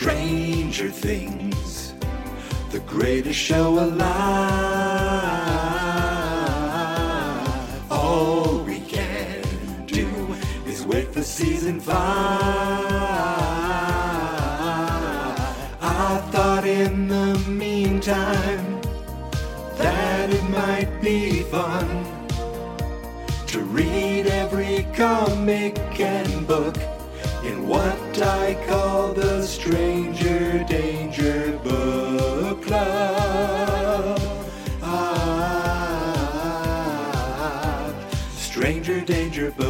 Stranger Things, the greatest show alive. All we can do is wait for season five. I thought in the meantime that it might be fun to read every comic and book in what I call the Stranger Danger Book Club. Ah, Stranger Danger Book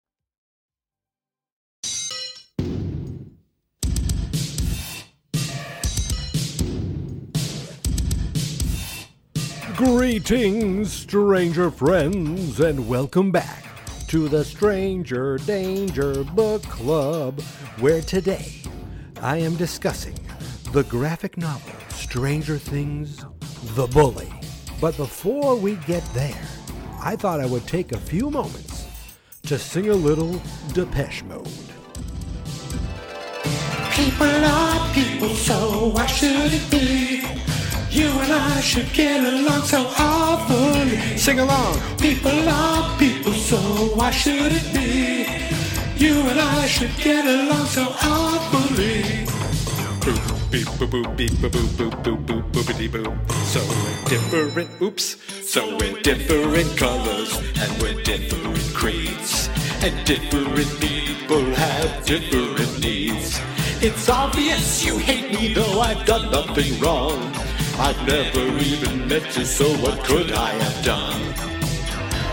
Greetings, stranger friends, and welcome back to the Stranger Danger Book Club, where today I am discussing the graphic novel Stranger Things The Bully. But before we get there, I thought I would take a few moments to sing a little Depeche Mode. People are people, so why should it be? You and I should get along so awfully. Sing along! People are people, so why should it be? You and I should get along so awfully. Beep, boop, boop, beep, boop, boop, boop, boop, boop, boopity boop. So we're different, oops. So we're different colors and we're different creeds. And different people have different needs. It's obvious you hate me, though I've done nothing wrong. I've never even met you, so what could I have done?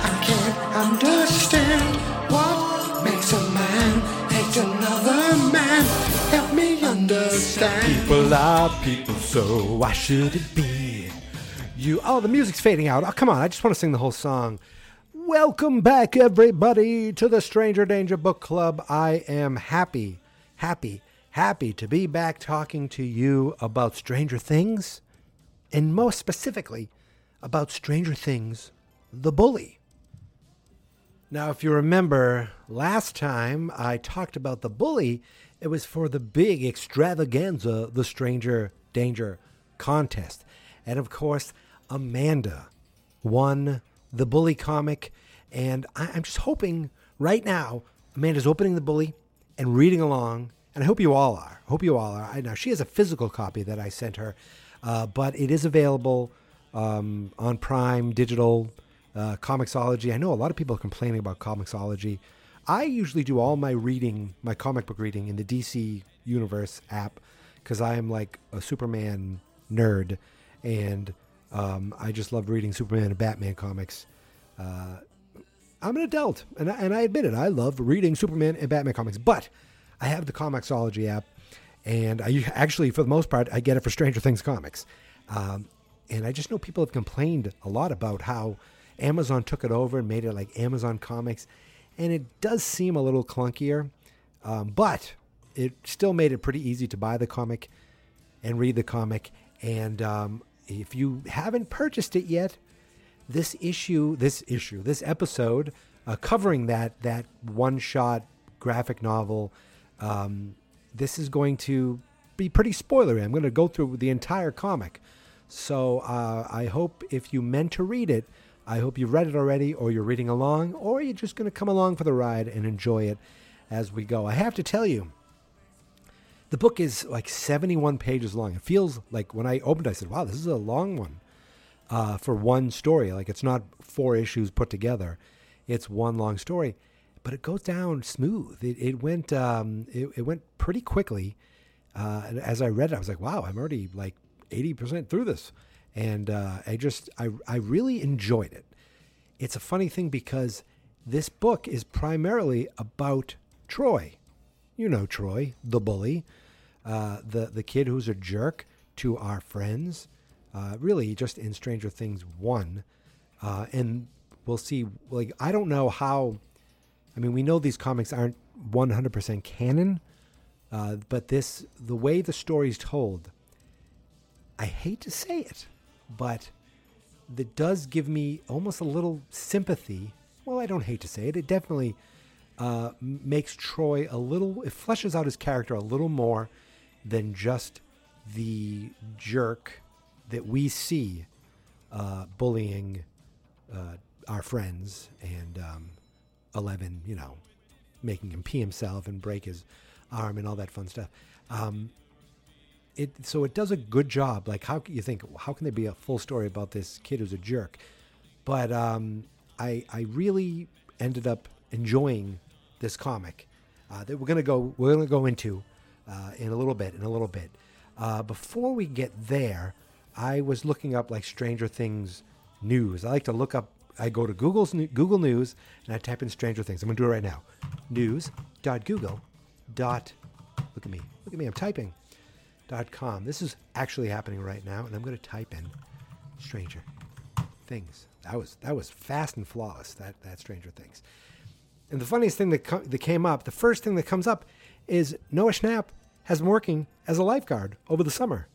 I can't understand what makes a man hate another man. Help me understand. People are people, so why should it be? You oh, the music's fading out. Oh, come on, I just want to sing the whole song. Welcome back, everybody, to the Stranger Danger Book Club. I am happy, happy, happy to be back talking to you about Stranger Things, and most specifically about Stranger Things, the bully. Now, if you remember, last time I talked about the bully, it was for the big extravaganza, the Stranger Danger contest. And of course, Amanda won the bully comic. And I- I'm just hoping right now, Amanda's opening the bully and reading along. And I hope you all are. I hope you all are. I know she has a physical copy that I sent her, uh, but it is available um, on Prime Digital uh, Comixology. I know a lot of people are complaining about Comixology. I usually do all my reading, my comic book reading in the DC Universe app because I am like a Superman nerd and um, I just love reading Superman and Batman comics. Uh, I'm an adult, and I, and I admit it. I love reading Superman and Batman comics, but I have the Comixology app, and I actually, for the most part, I get it for Stranger Things comics. Um, and I just know people have complained a lot about how Amazon took it over and made it like Amazon Comics, and it does seem a little clunkier, um, but it still made it pretty easy to buy the comic and read the comic. And um, if you haven't purchased it yet, this issue, this issue, this episode, uh, covering that that one shot graphic novel, um, this is going to be pretty spoilery. I'm going to go through the entire comic. So uh, I hope if you meant to read it, I hope you've read it already, or you're reading along, or you're just going to come along for the ride and enjoy it as we go. I have to tell you, the book is like 71 pages long. It feels like when I opened, it, I said, "Wow, this is a long one." uh, for one story. Like it's not four issues put together; it's one long story. But it goes down smooth. It, it went um, it, it, went pretty quickly. Uh, and as I read it, I was like, "Wow, I'm already like eighty percent through this," and uh, I just I I really enjoyed it. It's a funny thing because this book is primarily about Troy. You know Troy, the bully, uh, the the kid who's a jerk to our friends uh, really just in Stranger Things 1. Uh, and we'll see. Like, I don't know how. I mean, we know these comics aren't 100% canon, uh, but this, the way the story's told, I hate to say it, but that does give me almost a little sympathy. Well, I don't hate to say it. It definitely uh, makes Troy a little, it fleshes out his character a little more than just the jerk that we see uh, bullying uh, our friends and um, Eleven, you know, making him pee himself and break his arm and all that fun stuff. Um, it so it does a good job. Like how you think how can there be a full story about this kid who's a jerk? But um, I I really ended up enjoying this comic uh, that we're gonna go we're gonna go into uh, in a little bit in a little bit. Uh, before we get there, I was looking up like Stranger Things news. I like to look up. I go to Google's Google News and I type in Stranger Things. I'm gonna do it right now. News.google. Dot. Look at me. Look at me. I'm typing. Dot com. This is actually happening right now, and I'm gonna type in Stranger Things. That was that was fast and flawless. That that Stranger Things. And the funniest thing that co- that came up, the first thing that comes up, is Noah Schnapp has been working as a lifeguard over the summer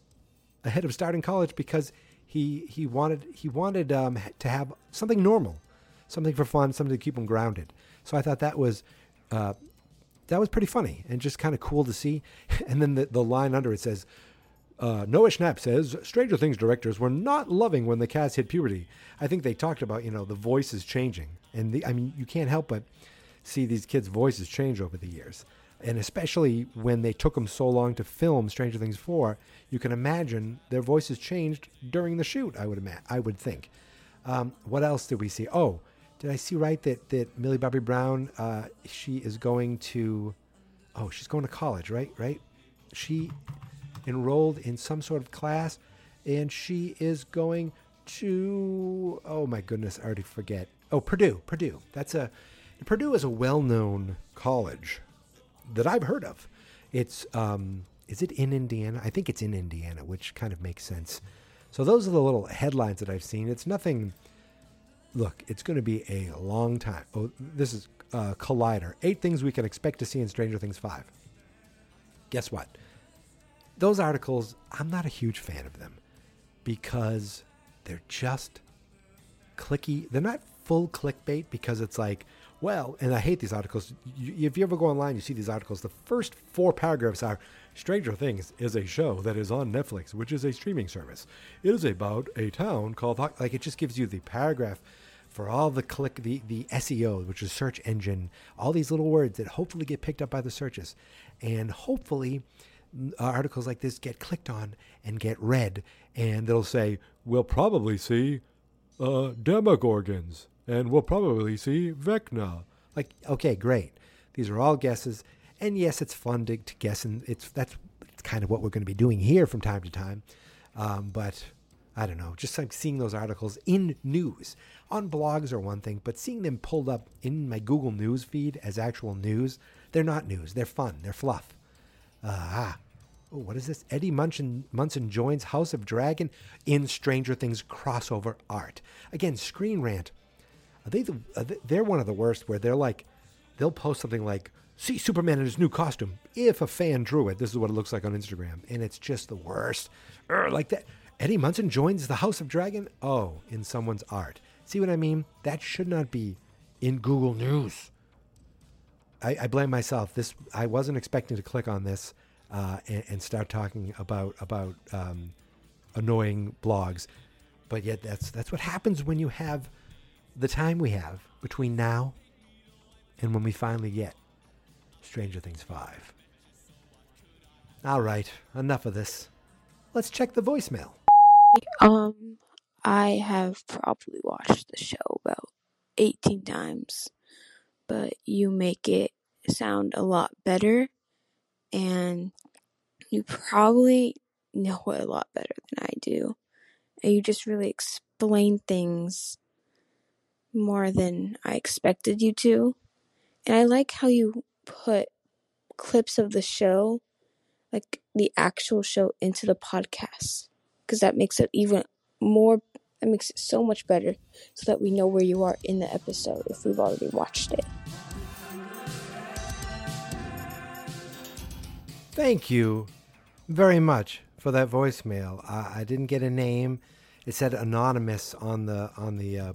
ahead of starting college because he he wanted he wanted um, to have something normal, something for fun, something to keep him grounded. So I thought that was uh, that was pretty funny and just kind of cool to see. And then the, the line under it says, uh, Noah Schnapp says Stranger Things directors were not loving when the cast hit puberty. I think they talked about you know the voices changing, and the, I mean you can't help but see these kids' voices change over the years and especially when they took them so long to film Stranger Things 4, you can imagine their voices changed during the shoot. I would imagine. I would think. Um, what else did we see? Oh, did I see right that that Millie Bobby Brown? Uh, she is going to. Oh, she's going to college, right? Right. She enrolled in some sort of class, and she is going to. Oh my goodness, I already forget. Oh, Purdue. Purdue. That's a. Purdue is a well-known college that I've heard of. It's um, is it in Indiana? I think it's in Indiana, which kind of makes sense. So those are the little headlines that I've seen. It's nothing. Look, it's going to be a long time. Oh, this is uh, Collider. Eight things we can expect to see in Stranger Things five. Guess what? Those articles, I'm not a huge fan of them because they're just clicky. They're not full clickbait because it's like, well, and I hate these articles. You, if you ever go online, you see these articles. The first four paragraphs are Stranger Things is a show that is on Netflix, which is a streaming service. It is about a town called, like, it just gives you the paragraph for all the click, the, the SEO, which is search engine, all these little words that hopefully get picked up by the searches. And hopefully, mm, articles like this get clicked on and get read, and they'll say, we'll probably see uh, Demogorgons, and we'll probably see Vecna. Like, okay, great. These are all guesses, and yes, it's fun to, to guess, and it's that's it's kind of what we're going to be doing here from time to time. Um, but I don't know, just like seeing those articles in news on blogs are one thing, but seeing them pulled up in my Google News feed as actual news, they're not news. They're fun. They're fluff. Uh, ah, oh, what is this? Eddie Munson, Munson joins House of Dragon in Stranger Things crossover art. Again, Screen Rant. Are they the, are they, they're one of the worst where they're like, they'll post something like, see Superman in his new costume. If a fan drew it, this is what it looks like on Instagram. And it's just the worst. Urgh, like that. Eddie Munson joins the House of Dragon? Oh, in someone's art. See what I mean? That should not be in Google News. I, I blame myself. This I wasn't expecting to click on this uh, and, and, start talking about about um, annoying blogs, but yet that's that's what happens when you have the time we have between now and when we finally get Stranger Things five. All right, enough of this. Let's check the voicemail. Um, I have probably watched the show about 18 times, but you make it sound a lot better and you probably know it a lot better than I do. And you just really explain things more than I expected you to. And I like how you put clips of the show, like the actual show, into the podcast because that makes it even more that makes it so much better so that we know where you are in the episode if we've already watched it. Thank you very much for that voicemail. I, I didn't get a name. It said anonymous on the on the uh,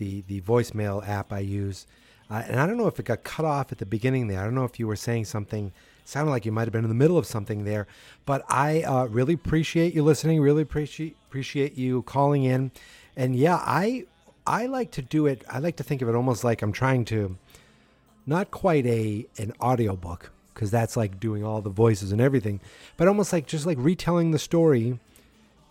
the the voicemail app I use, uh, and I don't know if it got cut off at the beginning there. I don't know if you were saying something sounded like you might have been in the middle of something there. But I uh, really appreciate you listening. Really appreciate appreciate you calling in. And yeah, I I like to do it. I like to think of it almost like I'm trying to, not quite a an audiobook because that's like doing all the voices and everything, but almost like just like retelling the story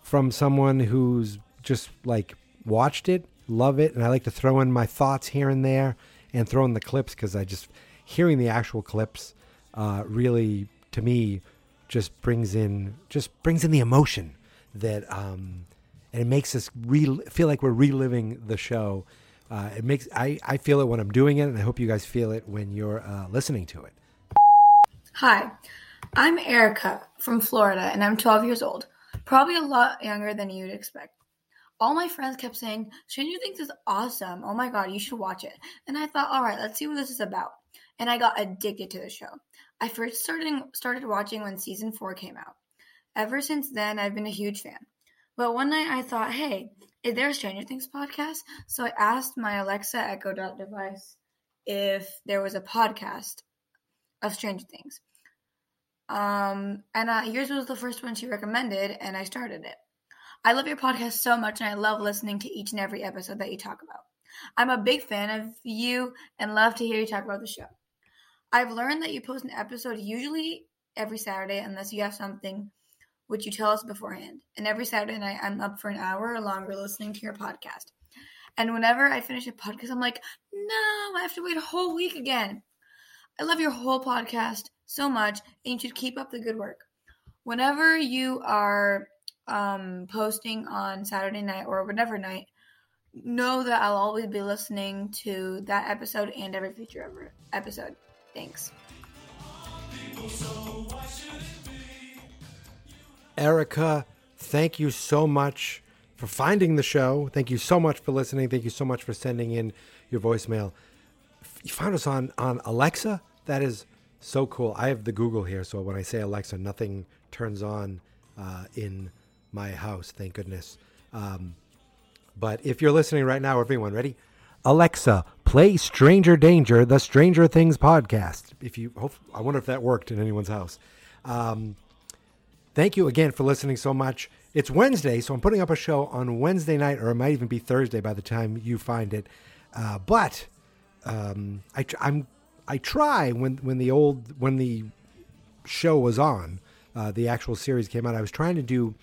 from someone who's just like watched it, love it, and I like to throw in my thoughts here and there and throw in the clips because I just hearing the actual clips uh, really, to me, just brings in just brings in the emotion that um, and it makes us re- feel like we're reliving the show. Uh, it makes I, I feel it when I'm doing it, and I hope you guys feel it when you're uh, listening to it. Hi, I'm Erica from Florida, and I'm 12 years old, probably a lot younger than you'd expect. All my friends kept saying, Stranger Things is awesome. Oh my god, you should watch it. And I thought, all right, let's see what this is about. And I got addicted to the show. I first started started watching when season four came out. Ever since then, I've been a huge fan. But one night I thought, hey, is there a Stranger Things podcast? So I asked my Alexa Echo Dot device if there was a podcast of Stranger Things. Um, and uh, yours was the first one she recommended, and I started it. I love your podcast so much, and I love listening to each and every episode that you talk about. I'm a big fan of you and love to hear you talk about the show. I've learned that you post an episode usually every Saturday unless you have something which you tell us beforehand. And every Saturday night, I'm up for an hour or longer listening to your podcast. And whenever I finish a podcast, I'm like, no, I have to wait a whole week again. I love your whole podcast so much, and you should keep up the good work. Whenever you are um, posting on Saturday night or whatever night, know that I'll always be listening to that episode and every future episode. Thanks. Erica, thank you so much for finding the show. Thank you so much for listening. Thank you so much for sending in your voicemail. You found us on, on Alexa. That is so cool. I have the Google here, so when I say Alexa, nothing turns on uh, in my house, thank goodness. Um, but if you're listening right now, everyone, ready? Alexa, play Stranger Danger, the Stranger Things podcast. If you, hope, I wonder if that worked in anyone's house. Um, thank you again for listening so much. It's Wednesday, so I'm putting up a show on Wednesday night, or it might even be Thursday by the time you find it. Uh, but um, I, I'm I try when when the old when the show was on, uh, the actual series came out. I was trying to do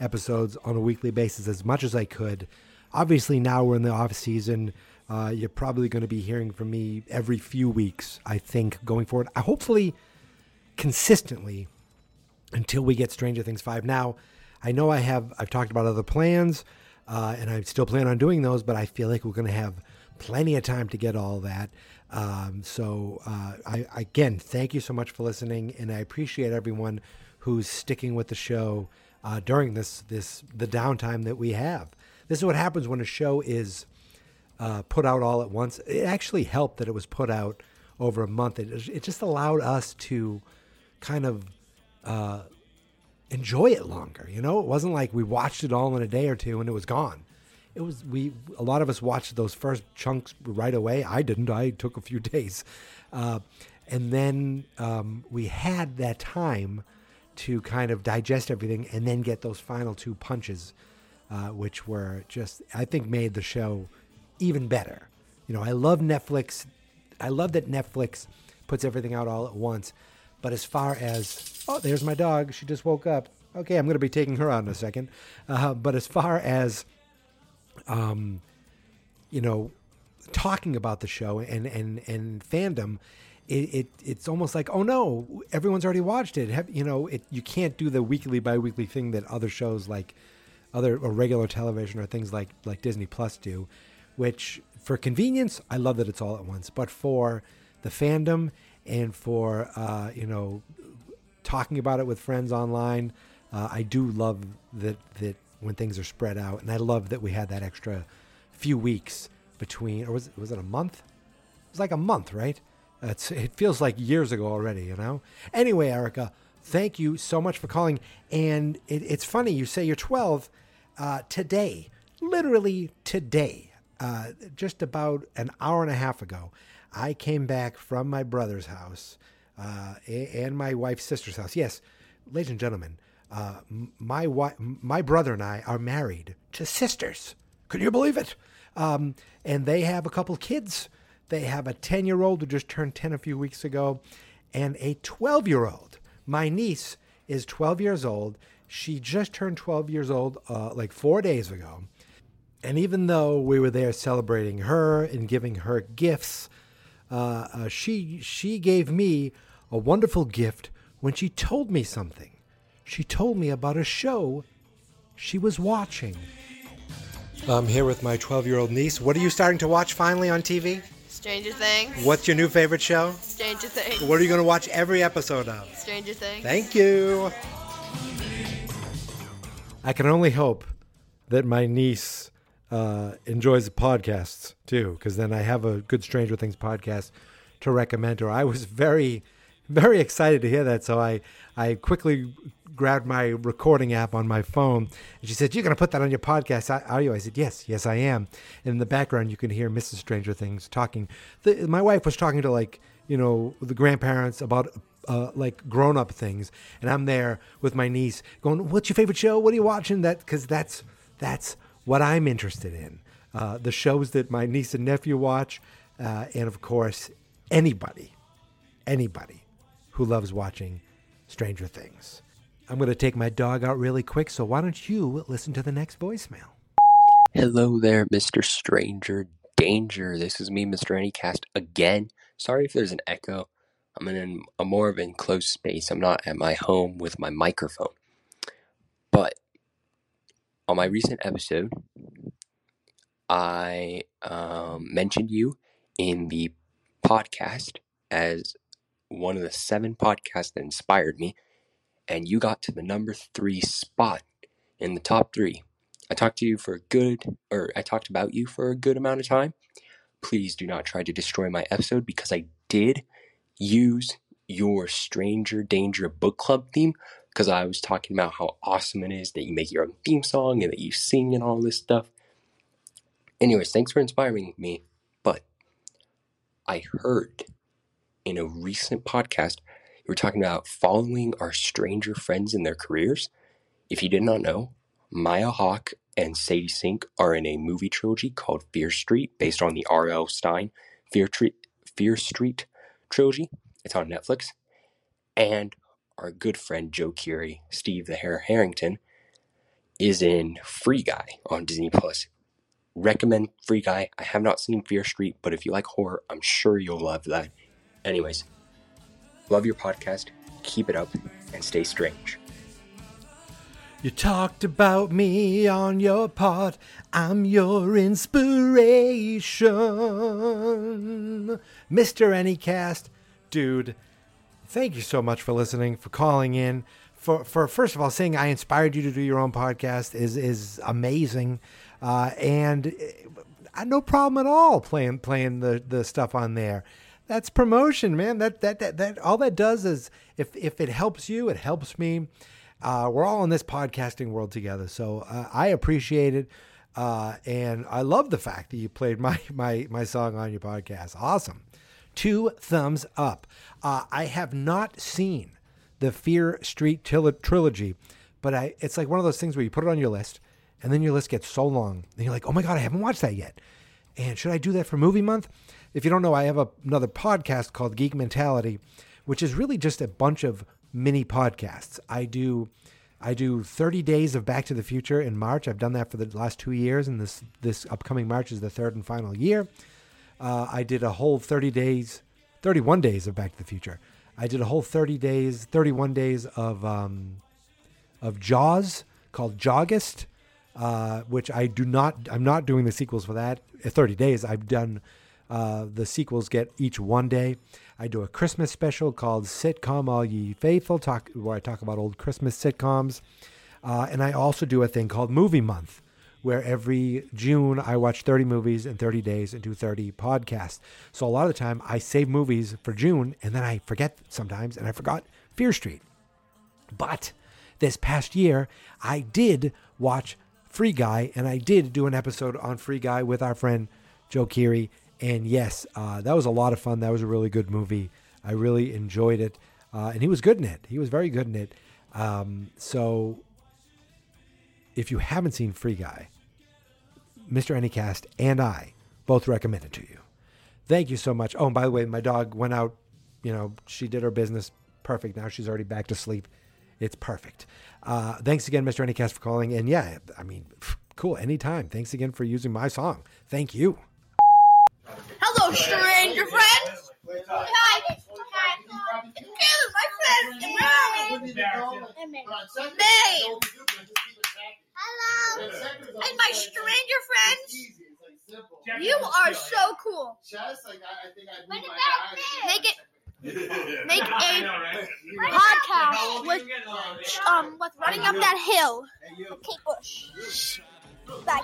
episodes on a weekly basis as much as I could obviously now we're in the off season. Uh, you're probably going to be hearing from me every few weeks, I think, going forward. I hopefully consistently until we get Stranger Things 5. Now, I know I have, I've talked about other plans, uh, and I still plan on doing those, but I feel like we're going to have plenty of time to get all that. Um, so, uh, I, again, thank you so much for listening, and I appreciate everyone who's sticking with the show uh, during this, this, the downtime that we have. This is what happens when a show is uh, put out all at once. It actually helped that it was put out over a month. It, it just allowed us to kind of uh, enjoy it longer. You know, it wasn't like we watched it all in a day or two and it was gone. It was we a lot of us watched those first chunks right away. I didn't. I took a few days, uh, and then um, we had that time to kind of digest everything and then get those final two punches, uh, which were just I think made the show even better. You know, I love Netflix. I love that Netflix puts everything out all at once. But as far as oh, there's my dog. She just woke up. Okay, I'm going to be taking her out in a second. Uh, but as far as, um, you know, talking about the show and and and fandom, it, it it's almost like oh no, everyone's already watched it. Have, you know, it you can't do the weekly bi-weekly thing that other shows like other or regular television or things like like Disney Plus do, which for convenience, I love that it's all at once. But for the fandom and for uh, you know talking about it with friends online. Uh, I do love that that when things are spread out, and I love that we had that extra few weeks between, or was was it a month? It was like a month, right? It's, it feels like years ago already, you know. Anyway, Erica, thank you so much for calling. And it, it's funny you say you're 12 uh, today, literally today, uh, just about an hour and a half ago. I came back from my brother's house uh, and my wife's sister's house. Yes, ladies and gentlemen, uh, my wi- my brother and I are married to sisters. Can you believe it? Um, and they have a couple kids. They have a 10 year old who just turned 10 a few weeks ago and a 12 year old. My niece is 12 years old. She just turned 12 years old uh, like four days ago. And even though we were there celebrating her and giving her gifts, uh, uh, she she gave me a wonderful gift when she told me something. She told me about a show she was watching. I'm here with my 12 year old niece. What are you starting to watch finally on TV? Stranger Things. What's your new favorite show? Stranger Things. What are you going to watch every episode of? Stranger Things. Thank you. I can only hope that my niece uh, enjoys the podcasts too, because then I have a good Stranger Things podcast to recommend her. I was very, very excited to hear that, so I I quickly grabbed my recording app on my phone, and she said, "You're going to put that on your podcast audio?" I said, "Yes, yes, I am." And in the background, you can hear Mrs. Stranger Things talking. The, my wife was talking to like you know the grandparents about uh, like grown up things, and I'm there with my niece going, "What's your favorite show? What are you watching?" That because that's that's what I'm interested in. Uh, the shows that my niece and nephew watch, uh, and of course, anybody, anybody who loves watching Stranger Things. I'm going to take my dog out really quick, so why don't you listen to the next voicemail? Hello there, Mr. Stranger Danger. This is me, Mr. Anycast, again. Sorry if there's an echo. I'm in a more of an enclosed space. I'm not at my home with my microphone. But on my recent episode, I um, mentioned you in the podcast as one of the seven podcasts that inspired me, and you got to the number three spot in the top three. I talked to you for a good, or I talked about you for a good amount of time. Please do not try to destroy my episode because I did use your Stranger Danger book club theme because I was talking about how awesome it is that you make your own theme song and that you sing and all this stuff. Anyways, thanks for inspiring me. But I heard in a recent podcast were talking about following our stranger friends in their careers. If you did not know, Maya Hawke and Sadie Sink are in a movie trilogy called Fear Street, based on the R.L. Stine Fear, Fear Street trilogy. It's on Netflix. And our good friend Joe Keery, Steve the Hair Harrington, is in Free Guy on Disney Plus. recommend Free Guy. I have not seen Fear Street, but if you like horror, I'm sure you'll love that. Anyways, love your podcast. Keep it up and stay strange. You talked about me on your part. I'm your inspiration. Mr. Anycast, dude, thank you so much for listening, for calling in. For, for first of all, saying I inspired you to do your own podcast is is amazing, uh, and uh, no problem at all playing playing the, the stuff on there. That's promotion, man. That, that that that all that does is if if it helps you, it helps me. Uh, we're all in this podcasting world together, so uh, I appreciate it, uh, and I love the fact that you played my my my song on your podcast. Awesome, two thumbs up. Uh, I have not seen the Fear Street til- trilogy, but I it's like one of those things where you put it on your list, and then your list gets so long, and you're like, oh my god, I haven't watched that yet. And should I do that for movie month? If you don't know, I have a, another podcast called Geek Mentality, which is really just a bunch of mini podcasts. I do I do 30 days of Back to the Future in March. I've done that for the last two years, and this this upcoming March is the third and final year. Uh, I did a whole 30 days, 31 days of Back to the Future. I did a whole 30 days, 31 days of um, of Jaws called Jawgust, uh, which I do not. I'm not doing the sequels for that. 30 days. I've done uh, the sequels get each one day. I do a Christmas special called Sitcom All Ye Faithful, talk where I talk about old Christmas sitcoms. Uh, and I also do a thing called Movie Month, where every June I watch 30 movies in 30 days and do 30 podcasts. So a lot of the time I save movies for June and then I forget sometimes, and I forgot Fear Street. But this past year, I did watch Free Guy, and I did do an episode on Free Guy with our friend Joe Keery. And yes, uh, that was a lot of fun. That was a really good movie. I really enjoyed it. Uh, and he was good in it. He was very good in it. Um, so if you haven't seen Free Guy, Mr. Anycast and I both recommend it to you. Thank you so much. Oh, and by the way, my dog went out, you know, she did her business perfect. Now she's already back to sleep. It's perfect. Uh, thanks again, Mr. Anycast, for calling. And yeah, I mean, cool, anytime. Thanks again for using my song. Thank you. Hello, stranger friends. Hi. Hi. Here's my friend, Mary. May. Hello. And my stranger friends. You are so cool. Make it. Make a podcast with um with running up that hill. Kate Bush. Bye.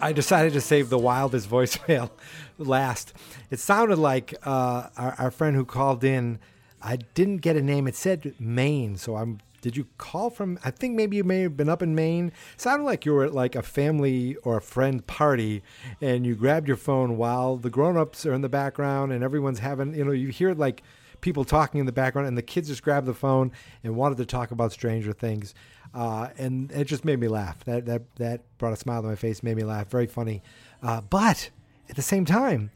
I decided to save the wildest voicemail last. It sounded like uh, our, our friend who called in. I didn't get a name. It said Maine, so I'm. Did you call from? I think maybe you may have been up in Maine. sounded like you were at like a family or a friend party, and you grabbed your phone while the grown-ups are in the background and everyone's having. You know, you hear like people talking in the background, and the kids just grabbed the phone and wanted to talk about Stranger Things. Uh, and it just made me laugh. That that that brought a smile to my face, made me laugh. Very funny. Uh, but at the same time,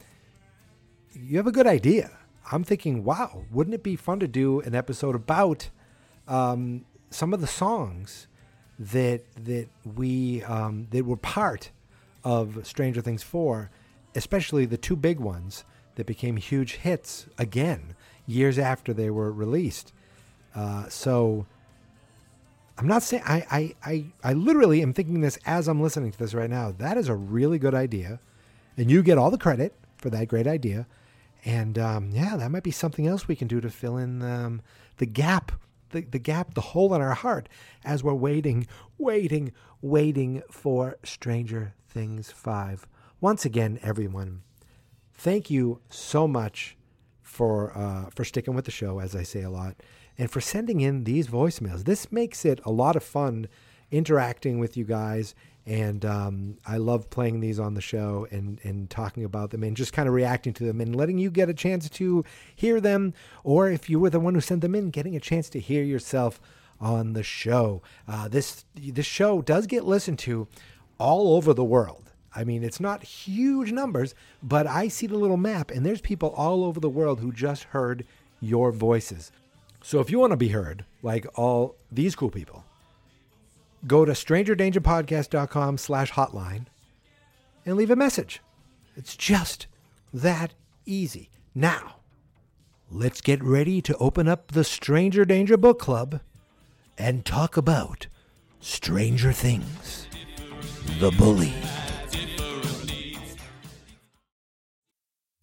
you have a good idea. I'm thinking, wow, wouldn't it be fun to do an episode about um, some of the songs that that we um, that were part of Stranger Things four, especially the two big ones that became huge hits again years after they were released. Uh, so I'm not saying I, I, I, I literally am thinking this as I'm listening to this right now. That is a really good idea. And you get all the credit for that great idea. And um, yeah, that might be something else we can do to fill in um, the gap, the, the gap, the hole in our heart as we're waiting, waiting, waiting for Stranger Things 5. Once again, everyone, thank you so much for uh, for sticking with the show, as I say a lot and for sending in these voicemails. This makes it a lot of fun interacting with you guys. And um, I love playing these on the show and, and talking about them and just kind of reacting to them and letting you get a chance to hear them. Or if you were the one who sent them in, getting a chance to hear yourself on the show. Uh, this this show does get listened to all over the world. I mean, it's not huge numbers, but I see the little map, and there's people all over the world who just heard your voices. So if you want to be heard like all these cool people, go to strangerdangerpodcast.com slash hotline and leave a message. It's just that easy. Now, let's get ready to open up the Stranger Danger Book Club and talk about Stranger Things. The Bully.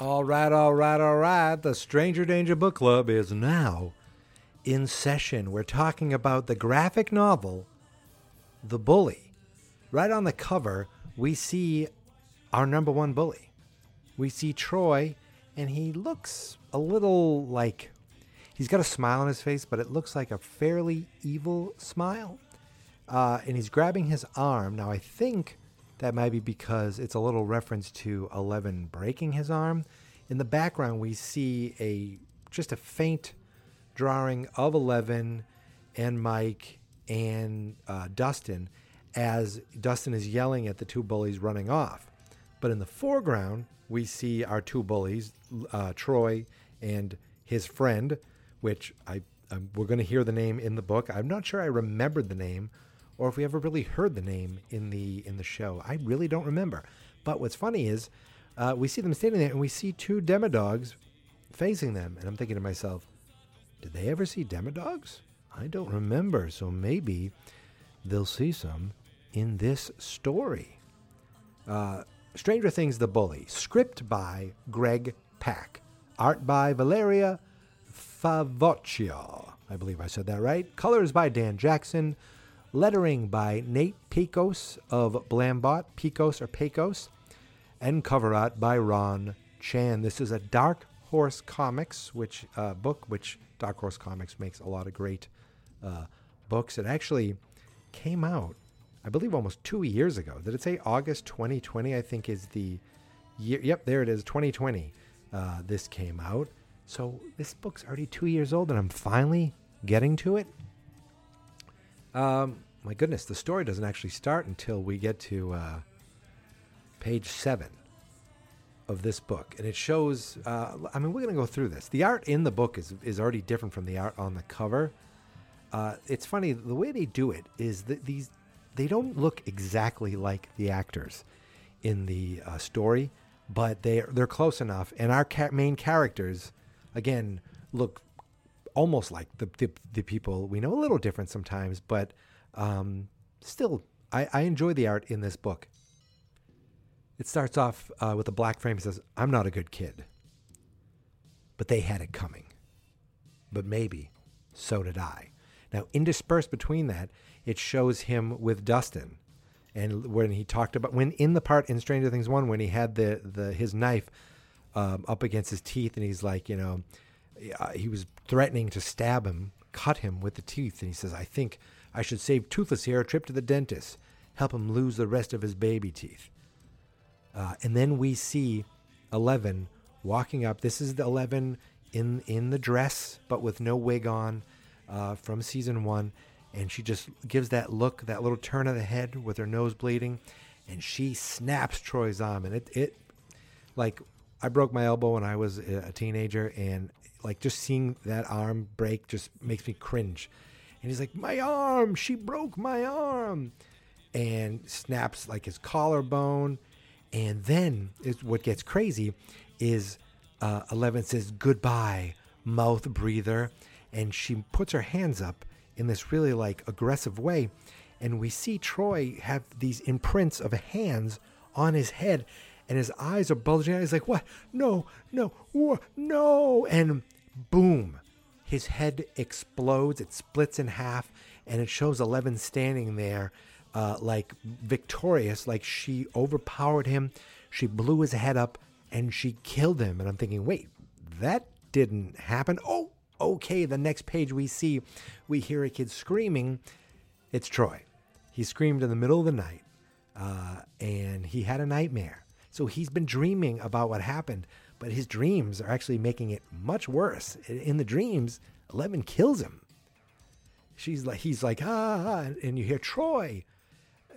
All right, all right, all right. The Stranger Danger Book Club is now in session. We're talking about the graphic novel, The Bully. Right on the cover, we see our number one bully. We see Troy, and he looks a little like he's got a smile on his face, but it looks like a fairly evil smile. Uh, and he's grabbing his arm. Now, I think that might be because it's a little reference to Eleven breaking his arm. In the background, we see a just a faint drawing of Eleven and Mike and uh, Dustin as Dustin is yelling at the two bullies running off. But in the foreground, we see our two bullies, uh, Troy and his friend, which I we're going to hear the name in the book. I'm not sure I remembered the name, or if we ever really heard the name in the in the show. I really don't remember. But what's funny is uh, we see them standing there, and we see two demodogs facing them, and I'm thinking to myself, did they ever see demodogs? I don't remember. So maybe they'll see some in this story. Uh, Stranger Things The Bully, script by Greg Pak, art by Valeria Favoccia. I believe I said that right. Colors by Dan Jackson, lettering by Nate Pecos of Blambot, Pecos or Pecos, and cover art by Ron Chan. This is a Dark Horse Comics which uh, book, which Dark Horse Comics makes a lot of great uh, books. It actually came out I believe almost two years ago. Did it say August 2020? I think is the year. Yep, there it is, 2020. Uh, this came out. So this book's already two years old, and I'm finally getting to it. Um, my goodness, the story doesn't actually start until we get to uh, page seven of this book, and it shows. Uh, I mean, we're going to go through this. The art in the book is is already different from the art on the cover. Uh, it's funny the way they do it is that these they don't look exactly like the actors in the uh, story, but they they're close enough. And our ca- main characters, again, look almost like the, the, the people we know. A little different sometimes, but um, still, I, I enjoy the art in this book. It starts off uh, with a black frame. It says, "I'm not a good kid, but they had it coming. But maybe so did I." Now, interspersed between that it shows him with Dustin. And when he talked about when in the part in Stranger Things one when he had the the his knife um, up against his teeth and he's like you know uh, he was threatening to stab him cut him with the teeth and he says I think I should save Toothless here a trip to the dentist help him lose the rest of his baby teeth. Uh, and then we see Eleven walking up. This is the Eleven in in the dress, but with no wig on, uh, from season one, and she just gives that look, that little turn of the head with her nose bleeding, and she snaps Troy's arm, and it it like I broke my elbow when I was a teenager, and like just seeing that arm break just makes me cringe. And he's like, "My arm! She broke my arm!" And snaps like his collarbone. And then is what gets crazy is uh, Eleven says goodbye, mouth breather, and she puts her hands up in this really like aggressive way, and we see Troy have these imprints of hands on his head, and his eyes are bulging out. He's like, "What? No, no, wha- no!" And boom, his head explodes. It splits in half, and it shows Eleven standing there, uh, like victorious, like she overpowered him. She blew his head up, and she killed him. And I'm thinking, wait, that didn't happen. Oh, okay. The next page we see, we hear a kid screaming. It's Troy. He screamed in the middle of the night, uh, and he had a nightmare. So he's been dreaming about what happened, but his dreams are actually making it much worse. In the dreams, Eleven kills him. She's like, he's like, ah, and you hear Troy,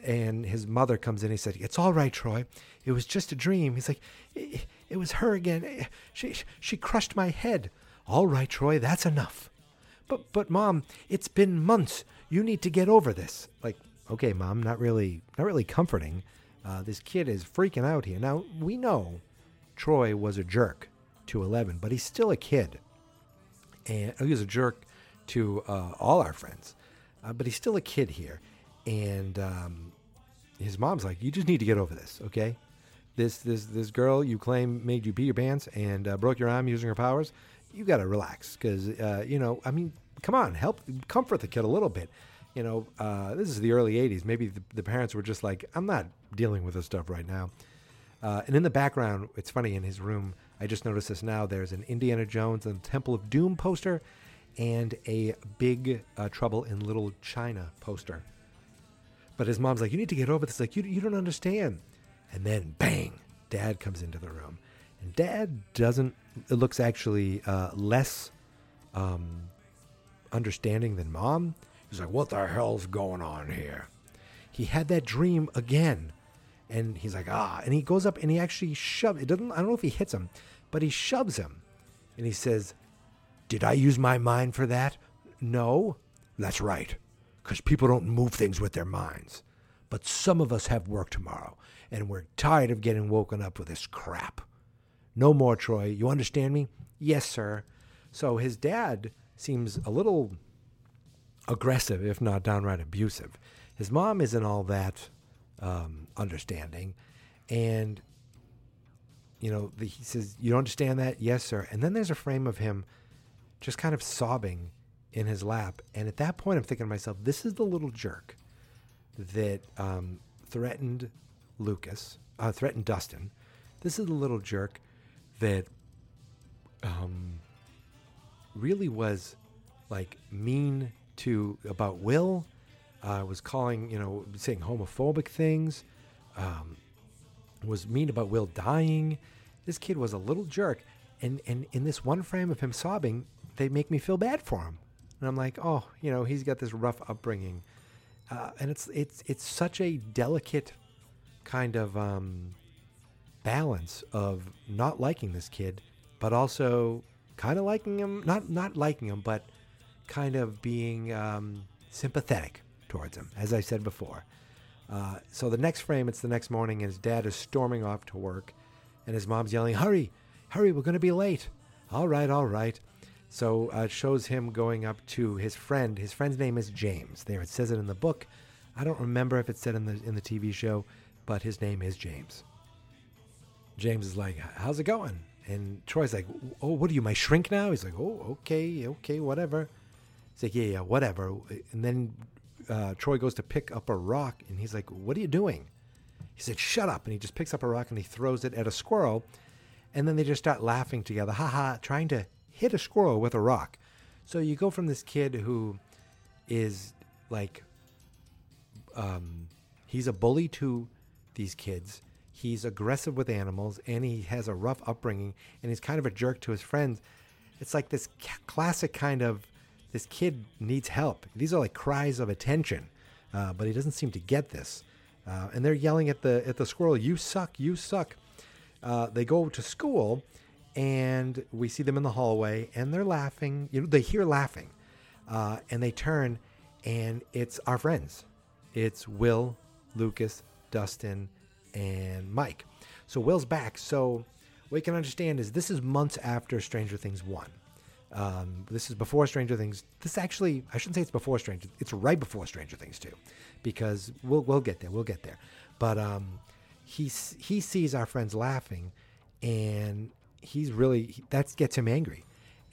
and his mother comes in. He said, "It's all right, Troy. It was just a dream." He's like, "It, it was her again. She she crushed my head." All right, Troy, that's enough. But but mom, it's been months. You need to get over this. Like, okay, mom, not really not really comforting. Uh, this kid is freaking out here. Now we know Troy was a jerk to Eleven, but he's still a kid, and he was a jerk to uh, all our friends. Uh, but he's still a kid here, and um, his mom's like, "You just need to get over this, okay? This this this girl you claim made you pee your pants and uh, broke your arm using her powers. You got to relax, because uh, you know, I mean, come on, help comfort the kid a little bit. You know, uh, this is the early '80s. Maybe the, the parents were just like, "I'm not dealing with this stuff right now." Uh, and in the background, it's funny in his room. I just noticed this now. There's an Indiana Jones and Temple of Doom poster, and a big uh, Trouble in Little China poster. But his mom's like, "You need to get over this. Like, you you don't understand." And then, bang! Dad comes into the room, and Dad doesn't. It looks actually uh, less um, understanding than Mom. He's like, "What the hell's going on here?" He had that dream again, and he's like, "Ah!" And he goes up and he actually shoves. It doesn't. I don't know if he hits him, but he shoves him, and he says, did I use my mind for that? No. That's right. Because people don't move things with their minds. But some of us have work tomorrow, and we're tired of getting woken up with this crap. No more, Troy. You understand me? Yes, sir. So his dad seems a little aggressive, if not downright abusive. His mom isn't all that um, understanding. And, you know, the, he says, You don't understand that? Yes, sir. And then there's a frame of him just kind of sobbing in his lap. And at that point, I'm thinking to myself, this is the little jerk that um, threatened Lucas, uh, threatened Dustin. This is the little jerk that um, really was like mean to about Will. Uh, was calling, you know, saying homophobic things. Um, was mean about Will dying. This kid was a little jerk, and and in this one frame of him sobbing, they make me feel bad for him. And I'm like, oh, you know, he's got this rough upbringing, uh, and it's it's it's such a delicate kind of um, balance of not liking this kid, but also kind of liking him. Not not liking him, but kind of being um, sympathetic towards him, as I said before. Uh, so the next frame, it's the next morning, and his dad is storming off to work, and his mom's yelling, "Hurry, hurry, we're going to be late." All right, all right. So uh, it shows him going up to his friend. His friend's name is James. There, it says it in the book. I don't remember if it said in the in the TV show, but his name is James. James is like, "How's it going?" And Troy's like, "Oh, what are you, my shrink now?" He's like, "Oh, okay, okay, whatever." He's like, "Yeah, yeah, whatever." And then uh, Troy goes to pick up a rock, and he's like, "What are you doing?" He said, "Shut up!" And he just picks up a rock and he throws it at a squirrel, and then they just start laughing together, ha ha, trying to hit a squirrel with a rock. So you go from this kid who is like, um, he's a bully to these kids. He's aggressive with animals, and he has a rough upbringing, and he's kind of a jerk to his friends. it's like this classic kind of this kid needs help. These are like cries of attention, uh, but he doesn't seem to get this. Uh, and they're yelling at the at the squirrel, "You suck! You suck!" Uh, they go to school, and we see them in the hallway, and they're laughing. You know, they hear laughing, uh, and they turn, and it's our friends. It's Will, Lucas, Dustin, and Mike. So Will's back. So what you can understand is this is months after Stranger Things one. Um, this is before Stranger Things. This actually, I shouldn't say it's before Stranger. It's right before Stranger Things too, because we'll we'll get there. We'll get there. But um, he he sees our friends laughing, and he's really he- that gets him angry,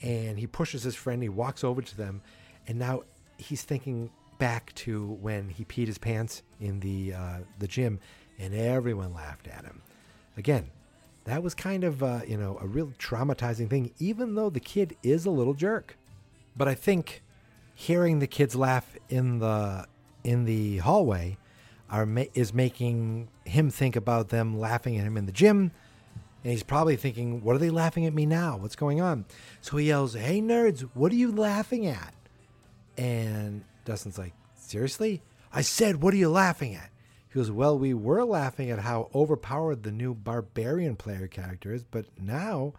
and he pushes his friend. He walks over to them, and now he's thinking back to when he peed his pants in the uh, the gym, and everyone laughed at him. Again, that was kind of uh, you know a real traumatizing thing, even though the kid is a little jerk. But I think hearing the kids laugh in the in the hallway are is making him think about them laughing at him in the gym. And he's probably thinking, what are they laughing at me now? What's going on? So he yells, Hey, nerds, what are you laughing at? And Dustin's like, Seriously? I said, What are you laughing at? He goes, Well, we were laughing at how overpowered the new barbarian player character is, but now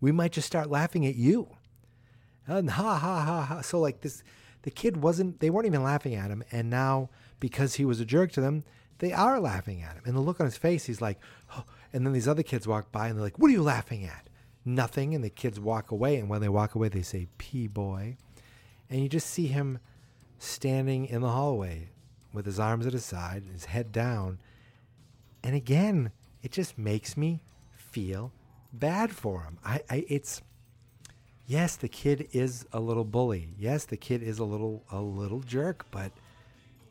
we might just start laughing at you. And ha ha ha ha. So, like, this, the kid wasn't, they weren't even laughing at him. And now, because he was a jerk to them, they are laughing at him. And the look on his face, he's like, oh. and then these other kids walk by and they're like, What are you laughing at? Nothing. And the kids walk away. And when they walk away, they say, P boy. And you just see him standing in the hallway with his arms at his side, his head down. And again, it just makes me feel bad for him. I, I it's yes, the kid is a little bully. Yes, the kid is a little a little jerk, but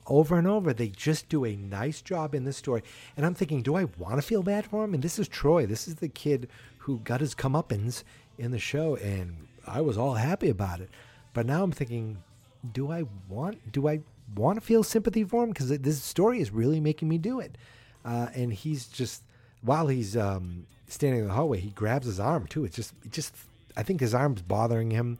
over and over they just do a nice job in this story. And I'm thinking, do I want to feel bad for him? And this is Troy. This is the kid who got his comeuppance in the show, and I was all happy about it. But now I'm thinking, do I want do I want to feel sympathy for him because this story is really making me do it. Uh, and he's just while he's um, standing in the hallway, he grabs his arm too. It's just, it just I think his arm's bothering him,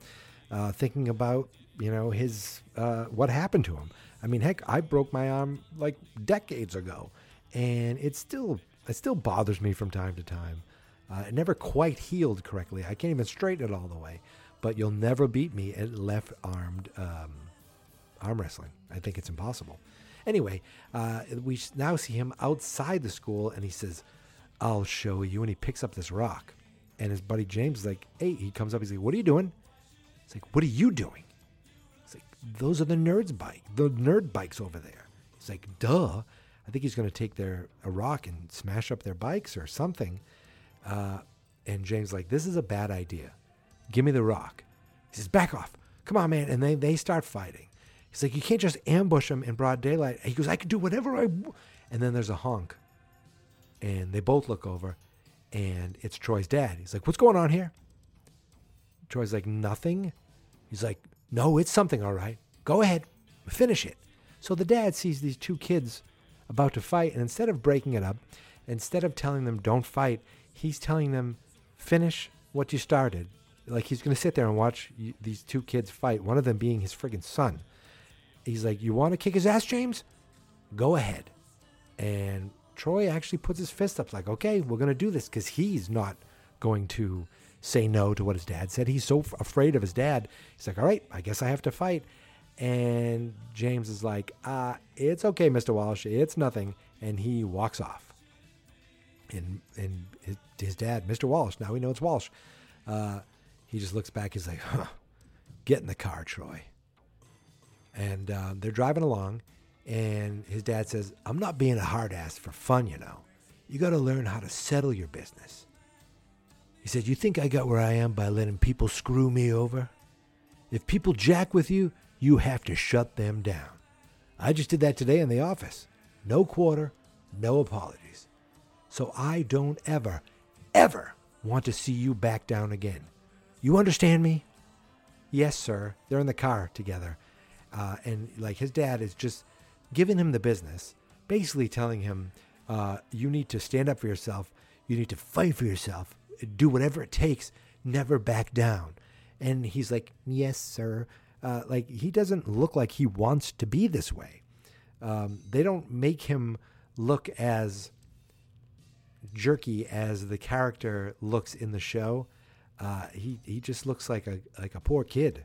uh, thinking about you know his uh, what happened to him. I mean, heck, I broke my arm like decades ago, and it still it still bothers me from time to time. Uh, it never quite healed correctly. I can't even straighten it all the way. But you'll never beat me at left armed um, arm wrestling. I think it's impossible. Anyway, uh, we now see him outside the school, and he says, "I'll show you." And he picks up this rock, and his buddy James is like, "Hey!" He comes up. He's like, "What are you doing?" He's like, "What are you doing?" He's like, "Those are the nerds' bike, the nerd bikes over there." He's like, "Duh!" I think he's going to take their a rock and smash up their bikes or something. Uh, and James like, "This is a bad idea. Give me the rock." He says, "Back off! Come on, man!" And they they start fighting. He's like, you can't just ambush him in broad daylight. He goes, I can do whatever I. W-. And then there's a honk, and they both look over, and it's Troy's dad. He's like, what's going on here? Troy's like, nothing. He's like, no, it's something, all right. Go ahead, finish it. So the dad sees these two kids about to fight, and instead of breaking it up, instead of telling them don't fight, he's telling them finish what you started. Like he's going to sit there and watch these two kids fight. One of them being his friggin' son he's like, "You want to kick his ass, James? Go ahead." And Troy actually puts his fist up, like, "Okay, we're gonna do this," because he's not going to say no to what his dad said. He's so f- afraid of his dad. He's like, "All right, I guess I have to fight." And James is like, "Uh, it's okay, Mister Walsh. It's nothing," and he walks off. And and his, dad, Mister Walsh, now we know it's Walsh. Uh, he just looks back. He's like, "Huh, get in the car, Troy." And uh, they're driving along and his dad says i'm not being a hard ass for fun you know. You got to learn how to settle your business. He said you think i got where i am by letting people screw me over? If people jack with you you have to shut them down. I just did that today in the office. No quarter no apologies. So i don't ever ever want to see you back down again. You understand me? Yes sir. They're in the car together uh, and like his dad is just giving him the business, basically telling him, uh, "You need to stand up for yourself. You need to fight for yourself. Do whatever it takes. Never back down." And he's like, Yes, sir. Uh, like, he doesn't look like he wants to be this way. Um, they don't make him look as jerky as the character looks in the show. Uh, he he just looks like a like a poor kid.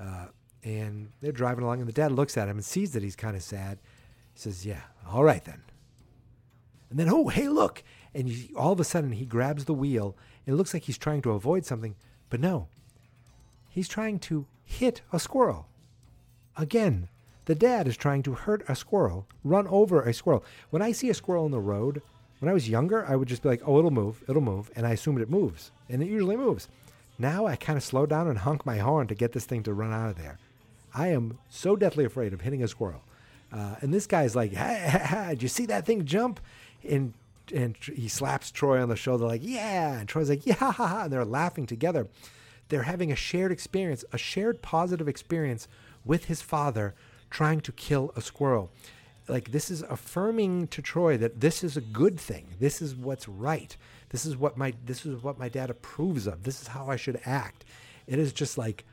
Uh, and they're driving along, and the dad looks at him and sees that he's kind of sad. He says, "Yeah, all right then." And then, oh, hey, look! And you, all of a sudden, he grabs the wheel. And it looks like he's trying to avoid something, but no, he's trying to hit a squirrel. Again, the dad is trying to hurt a squirrel, run over a squirrel. When I see a squirrel in the road, when I was younger, I would just be like, "Oh, it'll move, it'll move," and I assumed it moves, and it usually moves. Now I kind of slow down and honk my horn to get this thing to run out of there. I am so deathly afraid of hitting a squirrel. Uh, and this guy's like, ha, ha, ha, did you see that thing jump? And and he slaps Troy on the shoulder, like, yeah. And Troy's like, yeah, ha, ha. And they're laughing together. They're having a shared experience, a shared positive experience with his father trying to kill a squirrel. Like, this is affirming to Troy that this is a good thing. This is what's right. This is what my this is what my dad approves of. This is how I should act. It is just like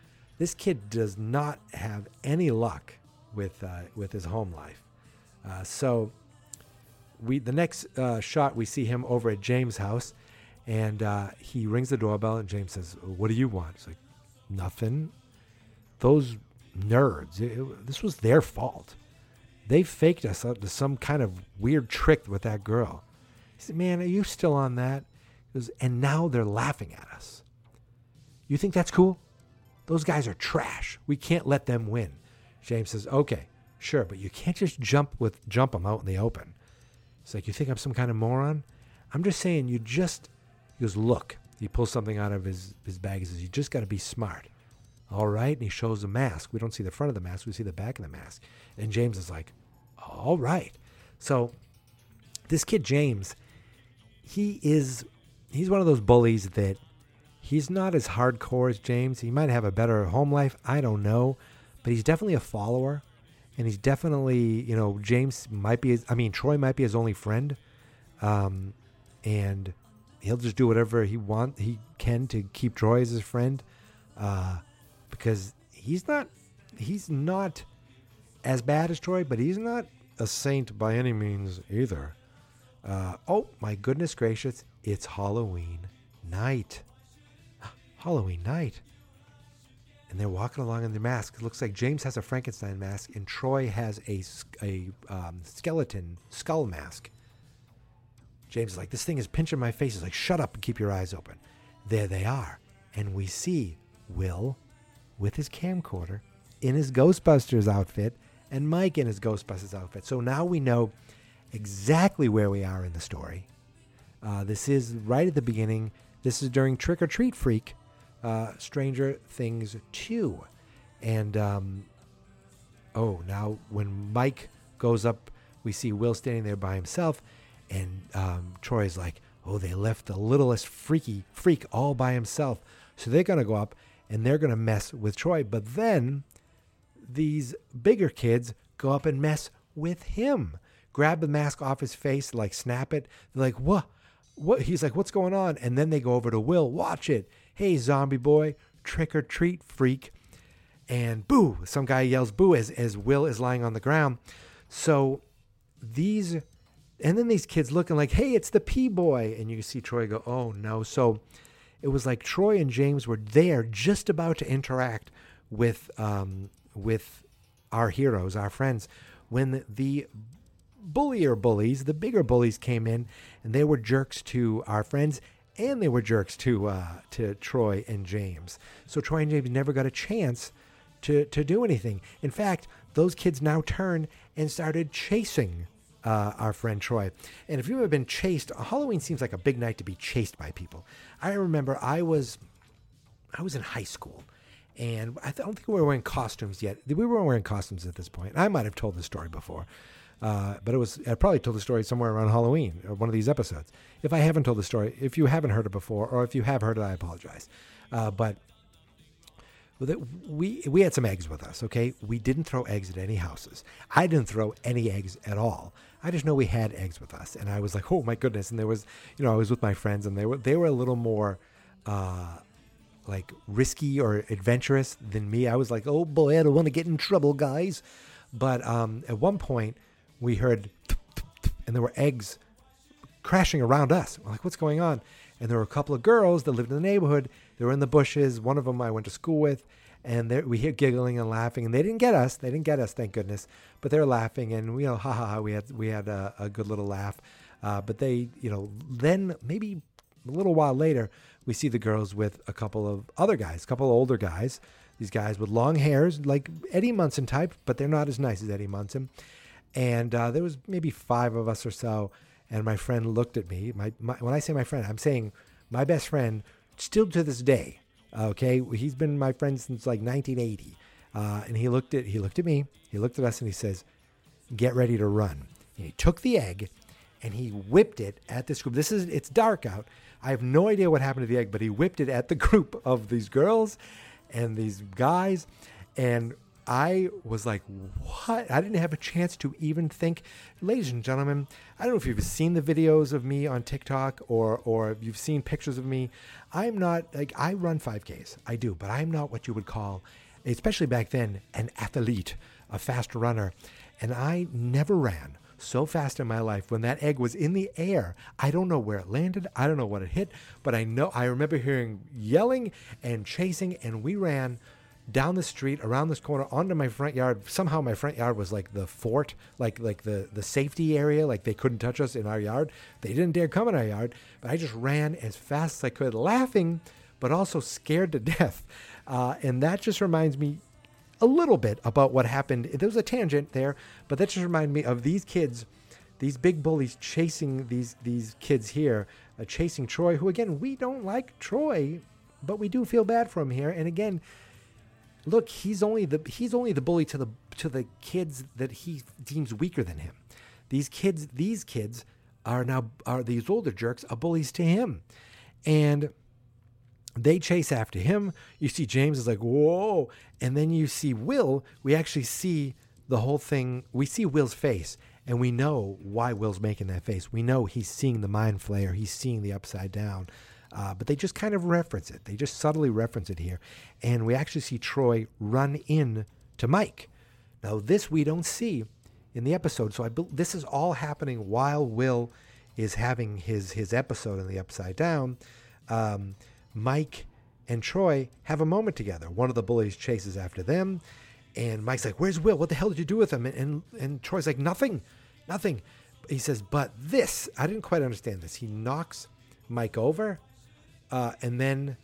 this kid does not have any luck with uh, with his home life. Uh, so we the next uh, shot we see him over at James' house, and uh, he rings the doorbell, and James says, "What do you want?" It's like nothing. Those nerds. It- it- this was their fault. They faked us up to some kind of weird trick with that girl. He said, "Man, are you still on that?" And now they're laughing at us. You think that's cool? Those guys are trash. We can't let them win. James says, "Okay, sure, but you can't just jump with jump them out in the open." It's like, "You think I'm some kind of moron?" I'm just saying, you just. He goes, "Look." He pulls something out of his his bag. He says, "You just got to be smart." All right, and he shows the mask. We don't see the front of the mask. We see the back of the mask. And James is like, "All right." So this kid James, he is he's one of those bullies that he's not as hardcore as James. He might have a better home life. I don't know, but he's definitely a follower, and he's definitely you know James might be. His, I mean Troy might be his only friend, um, and he'll just do whatever he want he can to keep Troy as his friend, uh, because he's not he's not as bad as Troy, but he's not a saint by any means either. Uh, oh my goodness gracious! It's Halloween night. Halloween night. And they're walking along in their mask. It looks like James has a Frankenstein mask and Troy has a um, skeleton skull mask. James is like, This thing is pinching my face. He's like, Shut up and keep your eyes open. There they are. And we see Will with his camcorder in his Ghostbusters outfit and Mike in his Ghostbusters outfit. So now we know exactly where we are in the story. Uh, this is right at the beginning. This is during Trick or Treat Freak, uh, Stranger Things 2. And, um, oh, now when Mike goes up, we see Will standing there by himself. And um, Troy's like, oh, they left the littlest freaky freak all by himself. So they're going to go up and they're going to mess with Troy. But then these bigger kids go up and mess with him. Grab the mask off his face, like snap it. They're like, what? What? He's like, what's going on? And then they go over to Will. Watch it. Hey, zombie boy, trick or treat freak. And boo! Some guy yells boo as, as Will is lying on the ground. So these, and then these kids looking like, hey, it's the P boy. And you see Troy go, oh no. So it was like Troy and James were there just about to interact with um, with our heroes, our friends, when the bullier bullies, the bigger bullies came in, and they were jerks to our friends, and they were jerks to uh, to Troy and James. So Troy and James never got a chance to to do anything. In fact, those kids now turned and started chasing uh, our friend Troy. And if you've ever been chased, Halloween seems like a big night to be chased by people. I remember I was I was in high school. And I don't think we were wearing costumes yet. We weren't wearing costumes at this point. I might have told this story before, uh, but it was I probably told the story somewhere around Halloween or one of these episodes. If I haven't told the story, if you haven't heard it before, or if you have heard it, I apologize. Uh, but we we had some eggs with us. Okay, we didn't throw eggs at any houses. I didn't throw any eggs at all. I just know we had eggs with us, and I was like, oh my goodness! And there was, you know, I was with my friends, and they were they were a little more. Uh, like risky or adventurous than me. I was like, oh boy, I don't want to get in trouble, guys. But um, at one point, we heard, and there were eggs crashing around us. We're like, what's going on? And there were a couple of girls that lived in the neighborhood. They were in the bushes. One of them I went to school with, and we hear giggling and laughing. And they didn't get us. They didn't get us, thank goodness. But they were laughing, and we, you know, ha ha ha. We had we had a, a good little laugh. Uh, but they, you know, then maybe a little while later, we see the girls with a couple of other guys, a couple of older guys. These guys with long hairs, like Eddie Munson type, but they're not as nice as Eddie Munson. And uh, there was maybe five of us or so. And my friend looked at me. My, my when I say my friend, I'm saying my best friend, still to this day. Okay, he's been my friend since like 1980. Uh, and he looked at he looked at me. He looked at us and he says, "Get ready to run." And he took the egg and he whipped it at this group. This is it's dark out. I have no idea what happened to the egg, but he whipped it at the group of these girls and these guys, and I was like, "What?" I didn't have a chance to even think. Ladies and gentlemen, I don't know if you've seen the videos of me on TikTok or or you've seen pictures of me. I'm not like I run 5Ks. I do, but I'm not what you would call, especially back then, an athlete, a fast runner, and I never ran so fast in my life when that egg was in the air. I don't know where it landed. I don't know what it hit, but I know I remember hearing yelling and chasing, and we ran down the street around this corner onto my front yard. Somehow my front yard was like the fort, like like the the safety area. Like they couldn't touch us in our yard. They didn't dare come in our yard. But I just ran as fast as I could, laughing, but also scared to death. Uh, and that just reminds me a little bit about what happened. There was a tangent there, but that just reminded me of these kids, these big bullies chasing these these kids here, uh, chasing Troy. Who again we don't like Troy, but we do feel bad for him here. And again, look, he's only the he's only the bully to the to the kids that he deems weaker than him. These kids, these kids are now are these older jerks are bullies to him, and they chase after him. You see James is like, whoa. And then you see Will. We actually see the whole thing. We see Will's face, and we know why Will's making that face. We know he's seeing the mind flayer, he's seeing the upside down. Uh, but they just kind of reference it. They just subtly reference it here. And we actually see Troy run in to Mike. Now, this we don't see in the episode. So I bel this is all happening while Will is having his his episode in the Upside Down. Um, Mike and Troy have a moment together. One of the bullies chases after them, and Mike's like, "Where's Will? What the hell did you do with him?" And and, and Troy's like, "Nothing, nothing." He says, "But this, I didn't quite understand this." He knocks Mike over, uh, and then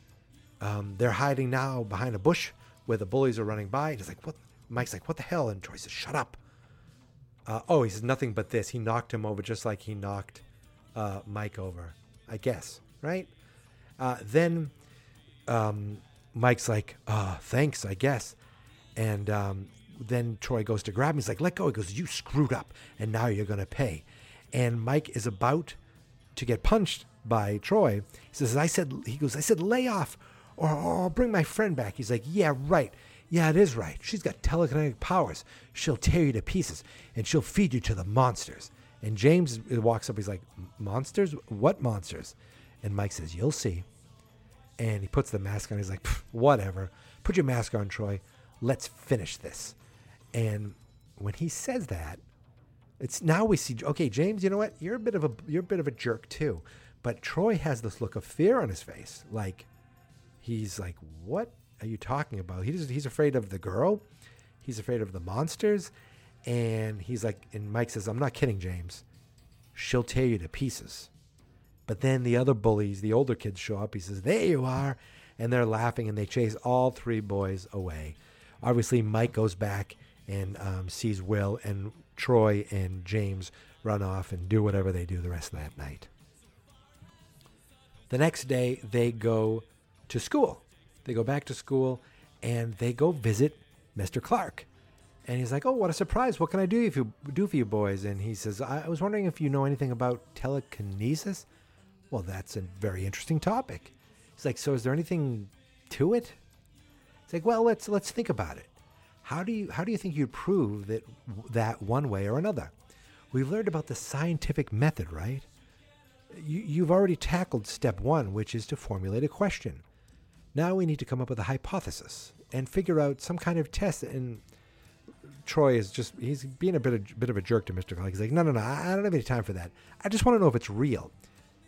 um, they're hiding now behind a bush where the bullies are running by. And he's like, "What?" Mike's like, "What the hell?" And Troy says, "Shut up." Uh, oh, he says nothing but this. He knocked him over just like he knocked uh, Mike over, I guess, right? Uh, then um, Mike's like, uh, thanks, I guess. And um, then Troy goes to grab him. He's like, let go. He goes, you screwed up, and now you're to pay. And Mike is about to get punched by Troy. He says, I said, he goes, I said, lay off or, or I'll bring my friend back. He's like, yeah, right. Yeah, it is right. She's got telekinetic powers. She'll tear you to pieces and she'll feed you to the monsters. And James walks up. He's like, monsters? What monsters? And Mike says, you'll see. And he puts the mask on. He's like, whatever. Put your mask on, Troy. Let's finish this. And when he says that, it's now we see. Okay, James, you know what? You're a bit of a you're a bit of a jerk too. But Troy has this look of fear on his face, like he's like, "What are you talking about?" He's afraid of the girl. He's afraid of the monsters, and he's like, and Mike says, "I'm not kidding, James. She'll tear you to pieces." But then the other bullies, the older kids, show up. He says, There you are. And they're laughing and they chase all three boys away. Obviously, Mike goes back and um, sees Will, and Troy and James run off and do whatever they do the rest of that night. The next day, they go to school. They go back to school and they go visit Mr. Clark. And he's like, "Oh, what a surprise! What can I do if you do for you boys?" And he says, "I was wondering if you know anything about telekinesis." Well, that's a very interesting topic. He's like, "So is there anything to it?" It's like, "Well, let's let's think about it. How do you how do you think you'd prove that that one way or another? We've learned about the scientific method, right? You, you've already tackled step one, which is to formulate a question. Now we need to come up with a hypothesis and figure out some kind of test. And Troy is just, he's being a bit of, bit of a jerk to Mr. Clark. He's like, no, no, no, I don't have any time for that. I just want to know if it's real.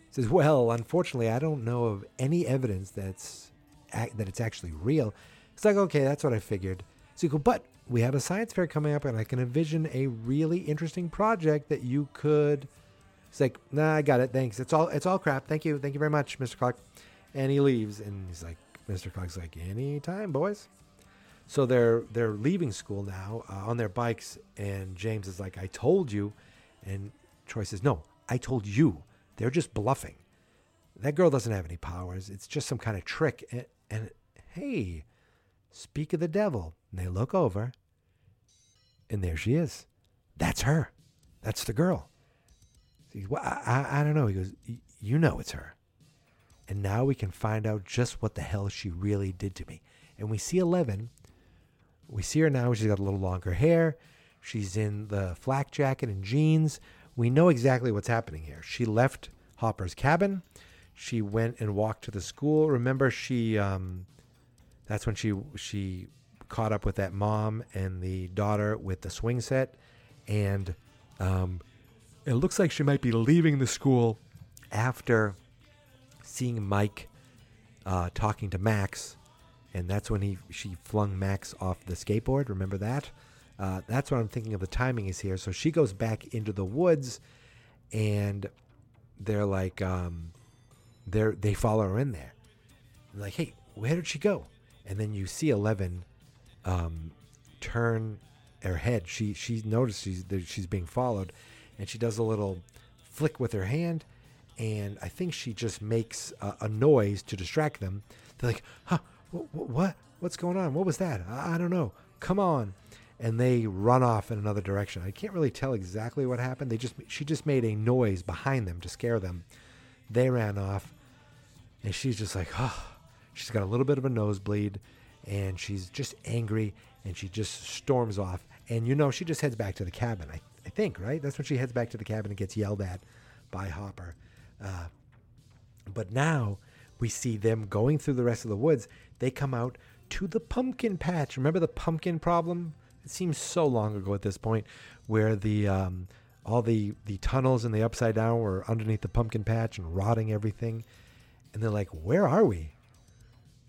He says, well, unfortunately, I don't know of any evidence that's that it's actually real. It's like, okay, that's what I figured. So you go, but we have a science fair coming up, and I can envision a really interesting project that you could. He's like, nah, I got it. Thanks. It's all it's all crap. Thank you. Thank you very much, Mr. Clark. And he leaves, and he's like, Mr. Clark's like, anytime, boys. So they're they're leaving school now uh, on their bikes, and James is like, I told you, and Troy says, No, I told you. They're just bluffing. That girl doesn't have any powers. It's just some kind of trick. And, and hey, speak of the devil. And they look over, and there she is. That's her. That's the girl. He goes, well, I, I, I don't know. He goes, "Y- You know it's her. And now we can find out just what the hell she really did to me. And we see Eleven. We see her now. She's got a little longer hair. She's in the flak jacket and jeans. We know exactly what's happening here. She left Hopper's cabin. She went and walked to the school. Remember, she um, that's when she she caught up with that mom and the daughter with the swing set, and um, it looks like she might be leaving the school after seeing Mike uh, talking to Max, and that's when he she flung Max off the skateboard. Remember that? Uh, that's what I'm thinking of. The timing is here. So she goes back into the woods, and they're like, um, they're they follow her in there. They're like, hey, where did she go? And then you see Eleven um, turn her head. She she notices that she's being followed, and she does a little flick with her hand, and I think she just makes a, a noise to distract them. They're like, huh, what, what, what's going on? What was that? I, I don't know. Come on. And they run off in another direction. I can't really tell exactly what happened. They just she just made a noise behind them to scare them. They ran off, and she's just like, oh, she's got a little bit of a nosebleed, and she's just angry, and she just storms off. And you know, she just heads back to the cabin. I, I think, right? That's when she heads back to the cabin and gets yelled at by Hopper. Uh, but now we see them going through the rest of the woods. They come out to the pumpkin patch. Remember the pumpkin problem? It seems so long ago at this point, where the um, all the the tunnels and the upside down were underneath the pumpkin patch and rotting everything. And they're like, "Where are we?"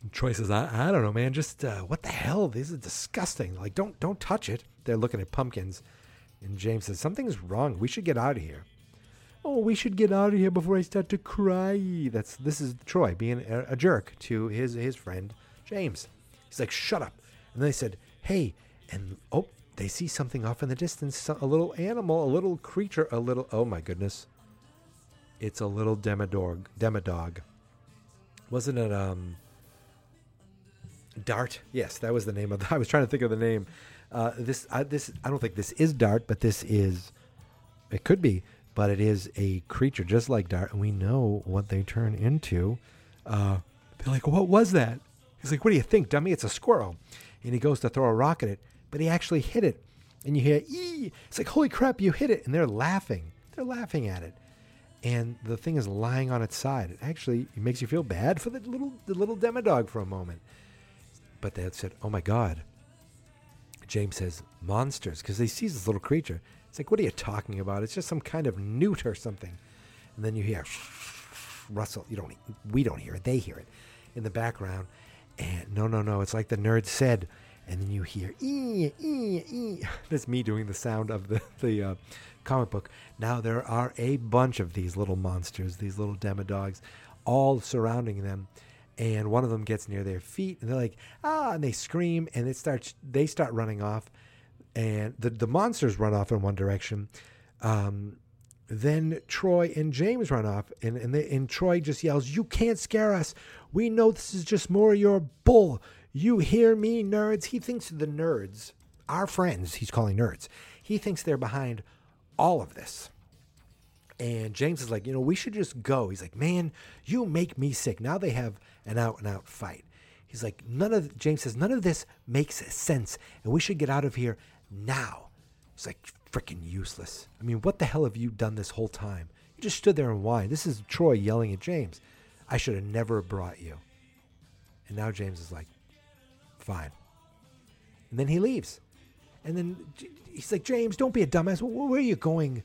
And Troy says, "I, I don't know, man. Just uh, what the hell? This is disgusting. Like, don't don't touch it." They're looking at pumpkins, and James says, "Something's wrong. We should get out of here." Oh, we should get out of here before I start to cry. That's this is Troy being a, a jerk to his his friend James. He's like, "Shut up!" And they said, "Hey," and oh, they see something off in the distance, a little animal, a little creature, a little. Oh my goodness! It's a little demodog. Demodog. Wasn't it um? Dart. Yes, that was the name of. The, I was trying to think of the name. Uh, this I, this I don't think this is Dart, but this is. It could be, but it is a creature just like Dart, and we know what they turn into. Uh, they're like, "What was that?" He's like, "What do you think, dummy? It's a squirrel." And he goes to throw a rock at it, but he actually hit it, and you hear "ee!" It's like, "Holy crap, you hit it!" And they're laughing. They're laughing at it, and the thing is lying on its side. It actually it makes you feel bad for the little the little demodog for a moment. But they said, "Oh my God." James says, "Monsters," because he sees this little creature. It's like, "What are you talking about? It's just some kind of newt or something." And then you hear rustle. You don't. We don't hear it. They hear it in the background. And no, no, no. It's like the nerd said. And then you hear ee ee ee. That's me doing the sound of the the uh, comic book. Now there are a bunch of these little monsters, these little demodogs, all surrounding them. And one of them gets near their feet, and they're like ah, and they scream, and it starts. They start running off, and the the monsters run off in one direction. Um, then Troy and James run off, and and, they, and Troy just yells, "You can't scare us! We know this is just more your bull. You hear me, nerds?" He thinks the nerds, our friends, he's calling nerds. He thinks they're behind all of this. And James is like, you know, we should just go. He's like, man, you make me sick. Now they have an out and out fight. He's like, none of James says none of this makes sense, and we should get out of here now. It's like freaking useless. I mean, what the hell have you done this whole time? You just stood there and whined. This is Troy yelling at James. I should have never brought you. And now James is like, fine. And then he leaves. And then he's like, James, don't be a dumbass. Where are you going?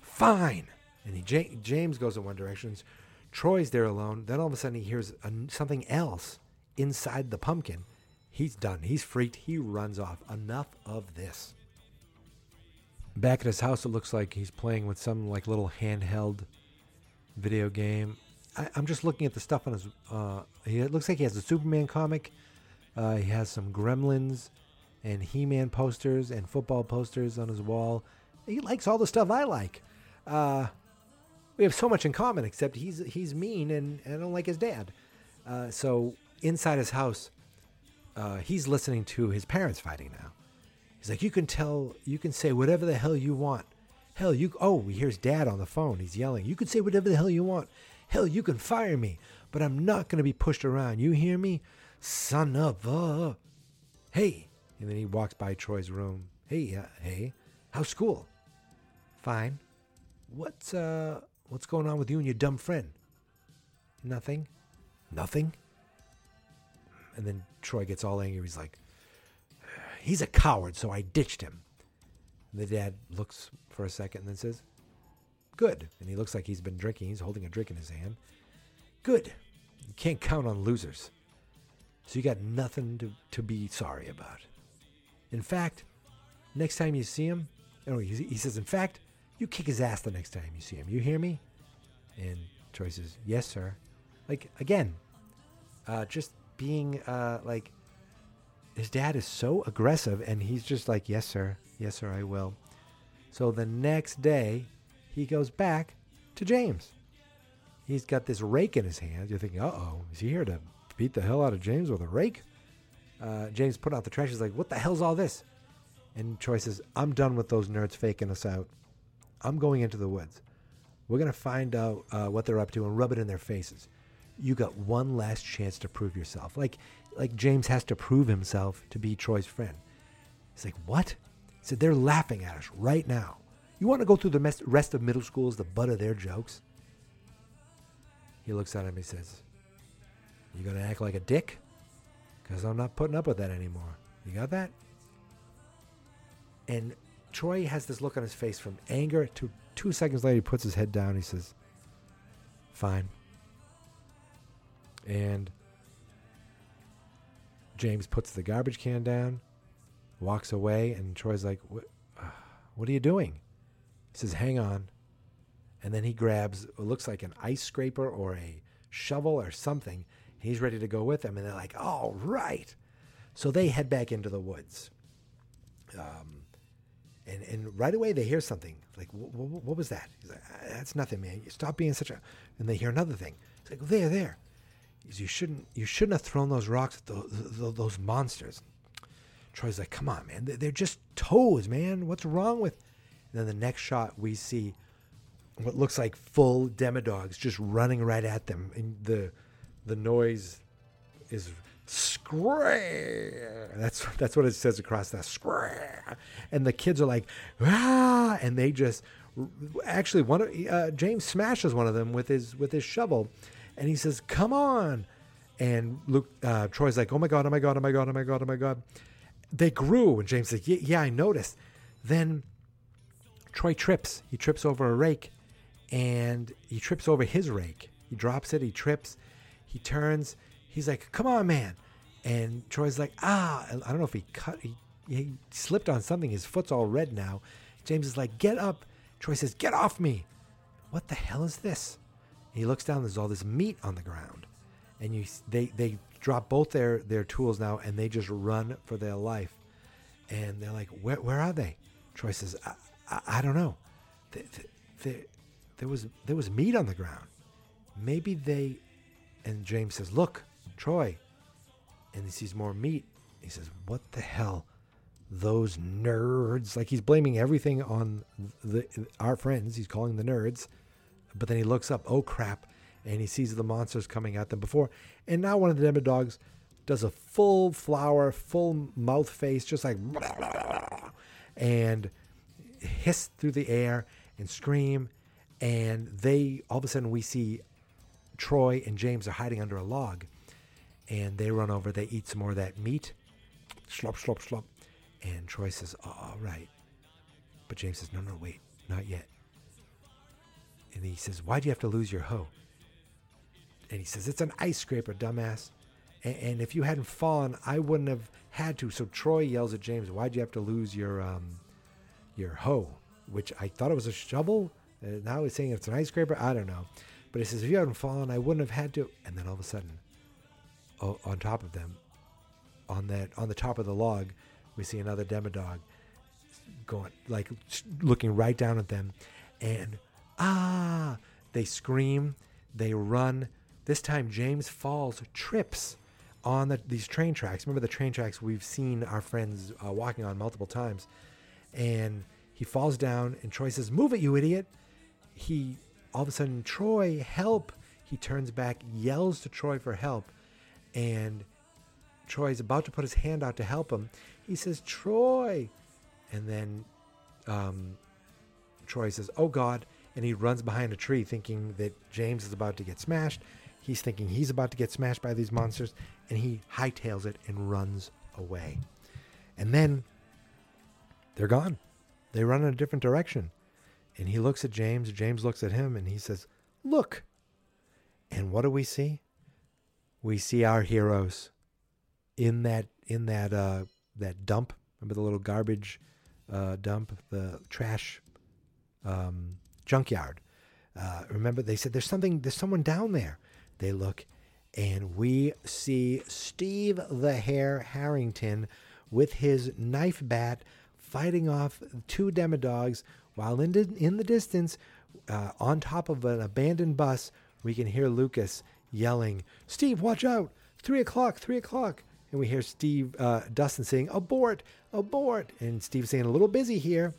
Fine. And he, James goes in one direction. Troy's there alone. Then all of a sudden he hears a, something else inside the pumpkin. He's done. He's freaked. He runs off. Enough of this. Back at his house, it looks like he's playing with some like little handheld video game. I, I'm just looking at the stuff on his. Uh, he it looks like he has a Superman comic. Uh, he has some Gremlins and He-Man posters and football posters on his wall. He likes all the stuff I like. Uh, we have so much in common, except he's he's mean and, and I don't like his dad. Uh, so inside his house, uh, he's listening to his parents fighting now. He's like, you can tell, you can say whatever the hell you want. Hell, you. Oh, he hears dad on the phone. He's yelling. You can say whatever the hell you want. Hell, you can fire me, but I'm not to be pushed around. You hear me, son of a. Hey, and then he walks by Troy's room. Hey, uh, hey, how's school? Fine. What's uh, what's going on with you and your dumb friend? Nothing. Nothing. And then Troy gets all angry. He's like, he's a coward, so I ditched him. And the dad looks for a second and then says, Good. And he looks like he's been drinking. He's holding a drink in his hand. Good. You can't count on losers. So you got nothing to, to be sorry about. In fact, next time you see him, oh, he, he says, In fact, you kick his ass the next time you see him. You hear me? And Troy says, Yes, sir. Like, again, uh, just being uh, like, his dad is so aggressive and he's just like yes sir. Yes sir i will. So the next day he goes back to james. He's got this rake in his hand. You're thinking uh-oh is he here to beat the hell out of james with a rake? Uh, james put out the trash. He's like what the hell's all this? And troy says i'm done with those nerds faking us out i'm going into the woods we're going to find out uh, what they're up to and rub it in their faces you got one last chance to prove yourself. Like like James has to prove himself to be Troy's friend. He's like, what? He said, they're laughing at us right now. You want to go through the rest of middle school as the butt of their jokes? He looks at him and he says, you going to act like a dick? Because I'm not putting up with that anymore. You got that? And Troy has this look on his face from anger to two seconds later, he puts his head down. He says, fine. And James puts the garbage can down, walks away, and Troy's like, "What? What are you doing?" He says, "Hang on." And then he grabs what looks like an ice scraper or a shovel or something. He's ready to go with them, and they're like, "All right." So they head back into the woods. Um, and and right away they hear something like, "Wh- wh- "What was that?" He's like, "Ah, "That's nothing, man. You stop being such a." And they hear another thing. It's like, "There, there." is you shouldn't you shouldn't have thrown those rocks at those, those monsters. Troy's like, come on, man, They're- they're just toes, man. What's wrong with? And then the next shot, we see what looks like full demodogs just running right at them, and the the noise is scream. That's that's what it says across that scream. And the kids are like, ah, and they just actually one of uh, James smashes one of them with his with his shovel, and he says, "Come on!" And Luke uh, Troy's like, "Oh my god! Oh my god! Oh my god! Oh my god! Oh my god!" They grew, and James says, "Yeah, yeah, I noticed." Then Troy trips. He trips over a rake, and he trips over his rake. He drops it. He trips. He turns. He's like, "Come on, man!" And Troy's like, "Ah!" I don't know if he cut. He, he slipped on something. His foot's all red now. James is like, "Get up!" Troy says, "Get off me!" What the hell is this? He looks down. There's all this meat on the ground, and you they they drop both their their tools now, and they just run for their life. And they're like, "Where where are they?" Troy says, "I, I, I don't know. Th th th there was there was meat on the ground. Maybe they." And James says, "Look, Troy," and he sees more meat. He says, "What the hell?" Those nerds, like he's blaming everything on the our friends. He's calling the nerds, but then he looks up. Oh crap! And he sees the monsters coming at them before. And now one of the demodogs does a full flower, full mouth face, just like and hiss through the air and scream. And they all of a sudden we see Troy and James are hiding under a log. And they run over, they eat some more of that meat. Slop, slop, slop. And Troy says, All right. But James says, No, no, wait, not yet. And he says, Why'd you have to lose your hoe? And he says, It's an ice scraper, dumbass. And, and if you hadn't fallen, I wouldn't have had to. So Troy yells at James, Why'd you have to lose your um, your hoe? Which I thought it was a shovel. Uh, now he's saying it's an ice scraper. I don't know. But he says, If you hadn't fallen, I wouldn't have had to. And then all of a sudden, on top of them, on that on the top of the log, we see another demodog going like looking right down at them, and ah, they scream, they run. This time James falls, trips on the, these train tracks. Remember the train tracks we've seen our friends uh, walking on multiple times, and he falls down. And Troy says, "Move it, you idiot!" He all of a sudden, Troy, help! He turns back, yells to Troy for help, and Troy's about to put his hand out to help him. He says, Troy. And then um, Troy says, Oh God. And he runs behind a tree thinking that James is about to get smashed. He's thinking he's about to get smashed by these monsters. And he hightails it and runs away. And then they're gone. They run in a different direction. And he looks at James. James looks at him and he says, Look. And what do we see? We see our heroes in that in that uh, that dump. Remember the little garbage uh, dump, the trash um, junkyard. Uh, remember they said there's something, there's someone down there. They look, and we see Steve the Hair Harrington with his knife bat fighting off two demodogs, while in the, in the distance, uh, on top of an abandoned bus, we can hear Lucas yelling, "Steve, watch out! Three o'clock! Three o'clock!" And we hear Steve uh, Dustin saying, "Abort! Abort!" And Steve saying, "A little busy here."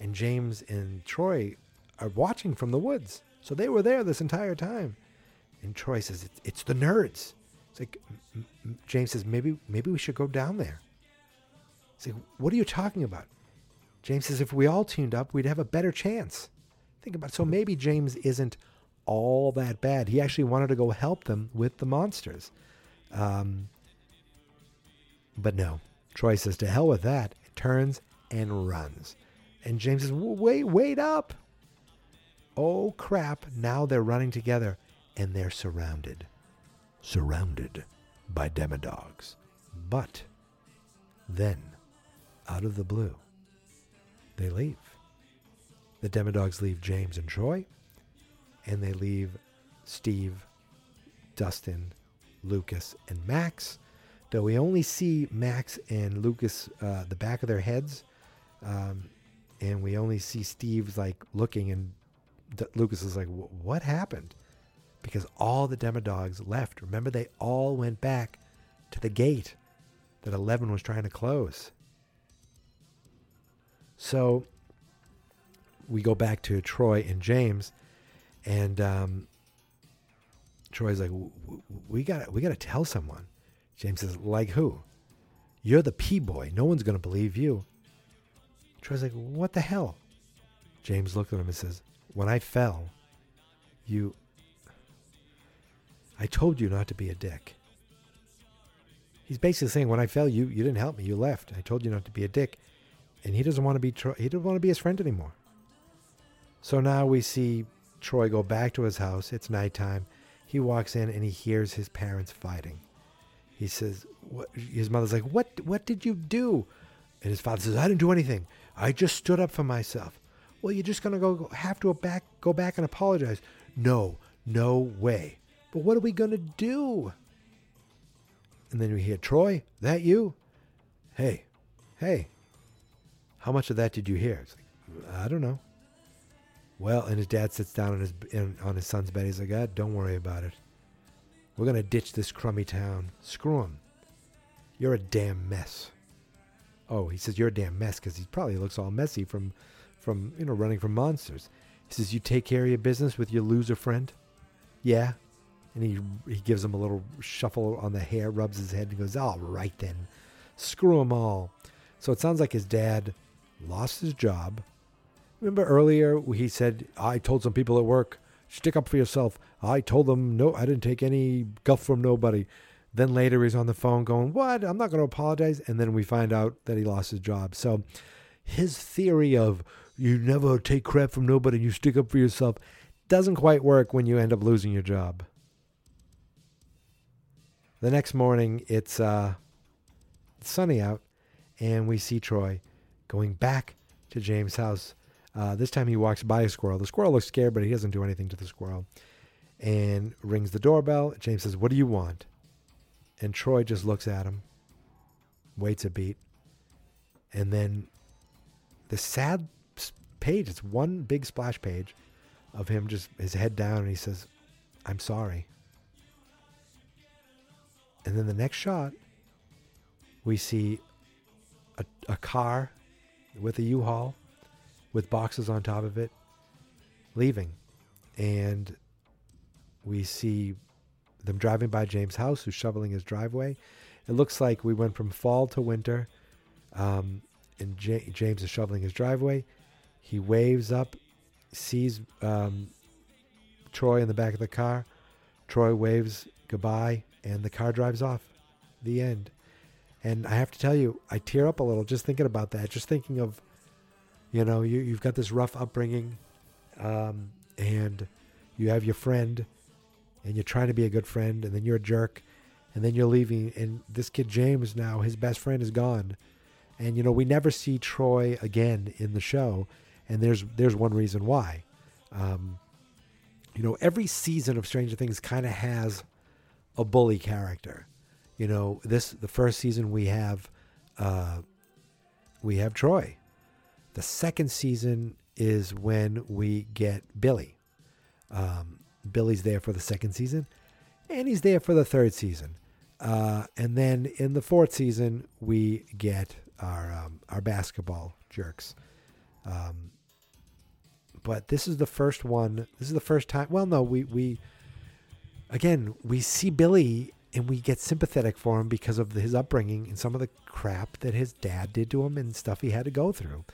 And James and Troy are watching from the woods, so they were there this entire time. And Troy says, "It's, it's the nerds." It's like James says, "Maybe maybe we should go down there." It's like, "What are you talking about?" James says, "If we all teamed up, we'd have a better chance." Think about it. So maybe James isn't all that bad. He actually wanted to go help them with the monsters. Um, but no, Troy says, to hell with that, turns and runs. And James says, wait, wait up. Oh crap, now they're running together and they're surrounded. Surrounded by demodogs. But then, out of the blue, they leave. The demodogs leave James and Troy, and they leave Steve, Dustin, Lucas, and Max. Though we only see Max and Lucas, uh, the back of their heads, um, and we only see Steve's like looking, and D- Lucas is like, "What happened?" Because all the demodogs left. Remember, they all went back to the gate that Eleven was trying to close. So we go back to Troy and James, and um, Troy's like, "W- w- "We got we got to tell someone." James says, "Like who? You're the P boy. No one's gonna believe you." Troy's like, "What the hell?" James looked at him and says, "When I fell, you. I told you not to be a dick." He's basically saying, "When I fell, you you didn't help me. You left. I told you not to be a dick." And he doesn't want to be. He doesn't want to be his friend anymore. So now we see Troy go back to his house. It's nighttime. He walks in and he hears his parents fighting. He says, what, his mother's like, what, what did you do? And his father says, I didn't do anything. I just stood up for myself. Well, you're just going to go have to back, go back and apologize. No, no way. But what are we going to do? And then we hear, Troy, that you? Hey, hey, how much of that did you hear? It's like, I don't know. Well, and his dad sits down on his in, on his son's bed. He's like, God, don't worry about it. We're gonna ditch this crummy town. Screw him. You're a damn mess. Oh, he says you're a damn mess because he probably looks all messy from, from you know running from monsters. He says you take care of your business with your loser friend. Yeah, and he he gives him a little shuffle on the hair, rubs his head, and goes, "All right then, screw them all." So it sounds like his dad lost his job. Remember earlier he said, "I told some people at work, stick up for yourself. I told them no, I didn't take any guff from nobody." Then later he's on the phone going, What? I'm not going to apologize. And then we find out that he lost his job. So his theory of you never take crap from nobody, you stick up for yourself, doesn't quite work when you end up losing your job. The next morning, it's, uh, it's sunny out, and we see Troy going back to James' house. Uh, this time he walks by a squirrel. The squirrel looks scared, but he doesn't do anything to the squirrel. And rings the doorbell. James says, What do you want? And Troy just looks at him, waits a beat, and then the sad page, it's one big splash page of him just his head down, and he says, I'm sorry. And then the next shot, we see a, a car with a U-Haul with boxes on top of it leaving. And we see them driving by James' house, who's shoveling his driveway. It looks like we went from fall to winter, um, and J- James is shoveling his driveway. He waves up, sees um, Troy in the back of the car. Troy waves goodbye, and the car drives off. The end. And I have to tell you, I tear up a little just thinking about that. Just thinking of, you know, you, you've got this rough upbringing, um, and you have your friend, and you're trying to be a good friend, and then you're a jerk, and then you're leaving. And this kid James now, his best friend is gone, and you know we never see Troy again in the show, and there's there's one reason why. Um, you know, every season of Stranger Things kind of has a bully character. You know, this the first season we have uh, we have Troy. The second season is when we get Billy. Um, Billy's there for the second season, and he's there for the third season. Uh, and then in the fourth season, we get our um, our basketball jerks. Um, but this is the first one. This is the first time. Well, no, we we again we see Billy and we get sympathetic for him because of his upbringing and some of the crap that his dad did to him and stuff he had to go through.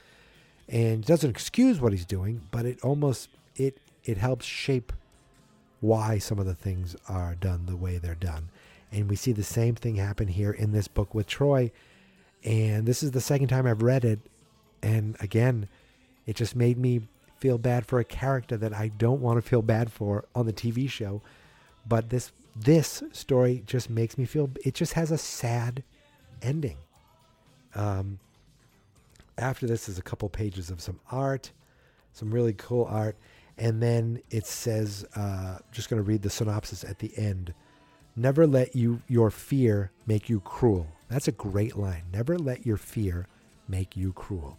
And doesn't excuse what he's doing, but it almost it it helps shape why some of the things are done the way they're done. And we see the same thing happen here in this book with Troy. And this is the second time I've read it. And again, it just made me feel bad for a character that I don't want to feel bad for on the TV show. But this this story just makes me feel it just has a sad ending. Um, after this is a couple pages of some art, some really cool art, and then it says, uh, just going to read the synopsis at the end. Never let you your fear make you cruel. That's a great line. Never let your fear make you cruel.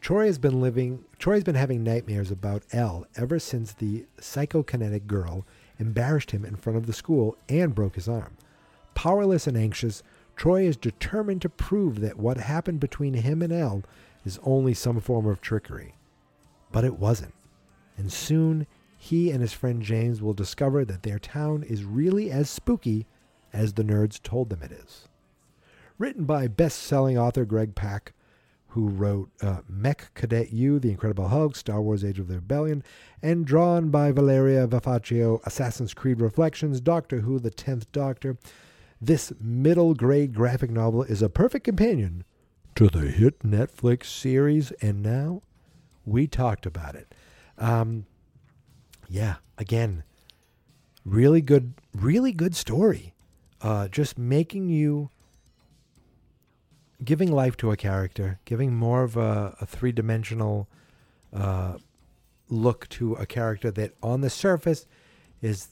Troy has been living. Troy has been having nightmares about El ever since the psychokinetic girl embarrassed him in front of the school and broke his arm. Powerless and anxious, Troy is determined to prove that what happened between him and El is only some form of trickery. But it wasn't. And soon he and his friend James will discover that their town is really as spooky as the nerds told them it is. Written by best selling author Greg Pak, who wrote uh, Mech Cadet Yu, The Incredible Hulk, Star Wars Age of the Rebellion, and drawn by Valeria Vafaccio, Assassin's Creed Reflections, Doctor Who, The Tenth Doctor. This middle grade graphic novel is a perfect companion to the hit Netflix series, and now we talked about it. Um, yeah, again, really good, really good story. Uh, just making you giving life to a character, giving more of a, a three dimensional uh, look to a character that on the surface is,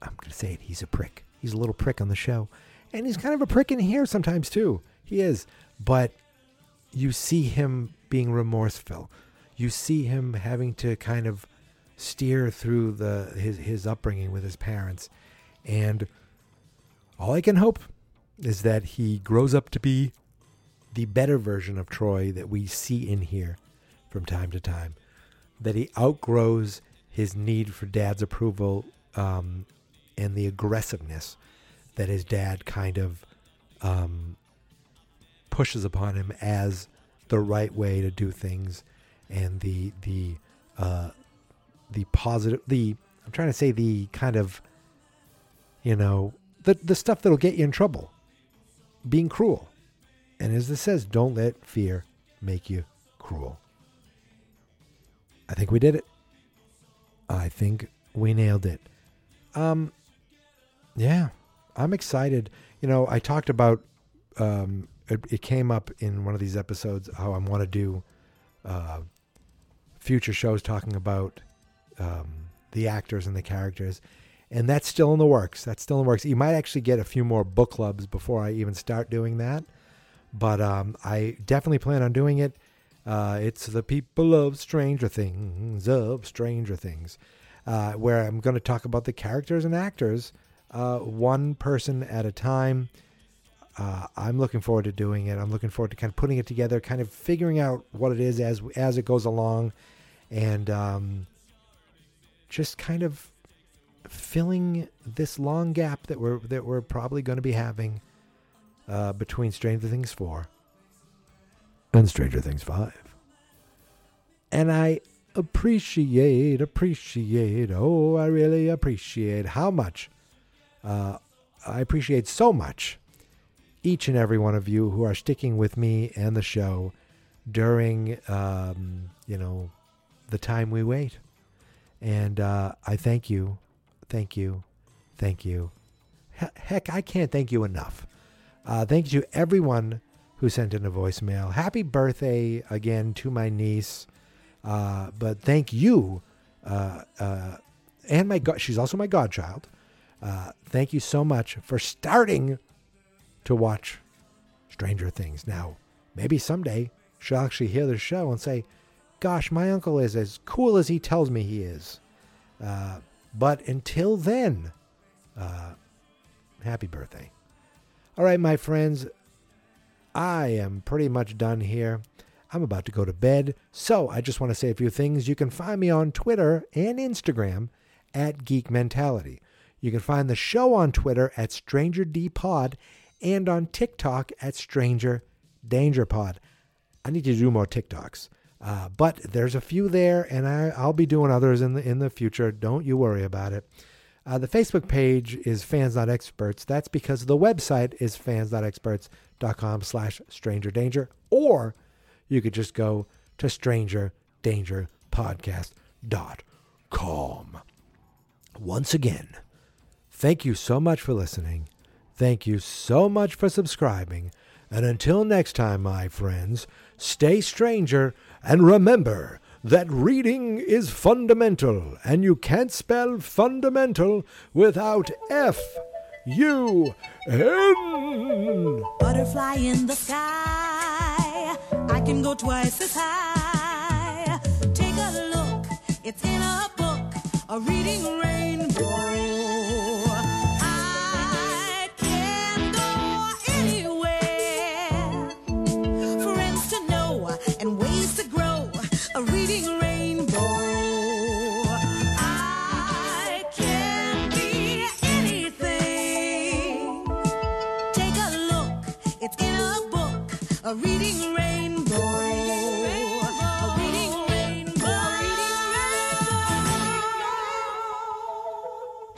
I'm going to say it, he's a prick. He's a little prick on the show. And he's kind of a prick in here sometimes too. He is. But you see him being remorseful. You see him having to kind of steer through the his his upbringing with his parents. And all I can hope is that he grows up to be the better version of Troy that we see in here from time to time. That he outgrows his need for dad's approval um, and the aggressiveness that his dad kind of um, pushes upon him as the right way to do things, and the the uh, the positive the I'm trying to say the kind of you know the, the stuff that'll get you in trouble, being cruel. And as this says, don't let fear make you cruel. I think we did it. I think we nailed it. Um, yeah, I'm excited. You know, I talked about um, it, it came up in one of these episodes how I want to do uh, future shows talking about um, the actors and the characters, and that's still in the works. That's still in the works. You might actually get a few more book clubs before I even start doing that, but um, I definitely plan on doing it. Uh, it's the people of Stranger Things, of Stranger Things, uh, where I'm going to talk about the characters and actors, uh, one person at a time. Uh, I'm looking forward to doing it. I'm looking forward to kind of putting it together, kind of figuring out what it is as as it goes along, and um, just kind of filling this long gap that we're that we're probably going to be having uh, between Stranger Things four and Stranger Things 5. And I appreciate, appreciate, oh, I really appreciate how much, uh, I appreciate so much each and every one of you who are sticking with me and the show during, um, you know, the time we wait. And uh, I thank you, thank you, thank you. Heck, I can't thank you enough. Uh, thank you, everyone who sent in a voicemail. Happy birthday again to my niece. Uh, but thank you, uh, uh, and my god, she's also my godchild. Uh, thank you so much for starting to watch Stranger Things. Now, maybe someday she'll actually hear the show and say, "Gosh, my uncle is as cool as he tells me he is." Uh, but until then, uh, happy birthday. All right, my friends, I am pretty much done here. I'm about to go to bed, so I just want to say a few things. You can find me on Twitter and Instagram at Geek Mentality. You can find the show on Twitter at Stranger D Pod and on TikTok at Stranger Danger Pod. I need to do more TikToks, uh, but there's a few there, and I, I'll be doing others in the in the future. Don't you worry about it. Uh, the Facebook page is Fans Not Experts. That's because the website is fans.experts.com slash stranger danger. Or you could just go to strangerdangerpodcast.com. Once again, thank you so much for listening. Thank you so much for subscribing. And until next time, my friends, stay stranger and remember that reading is fundamental, and you can't spell fundamental without F U N. Butterfly in the sky. I can go twice as high. Take a look, it's in a book, a reading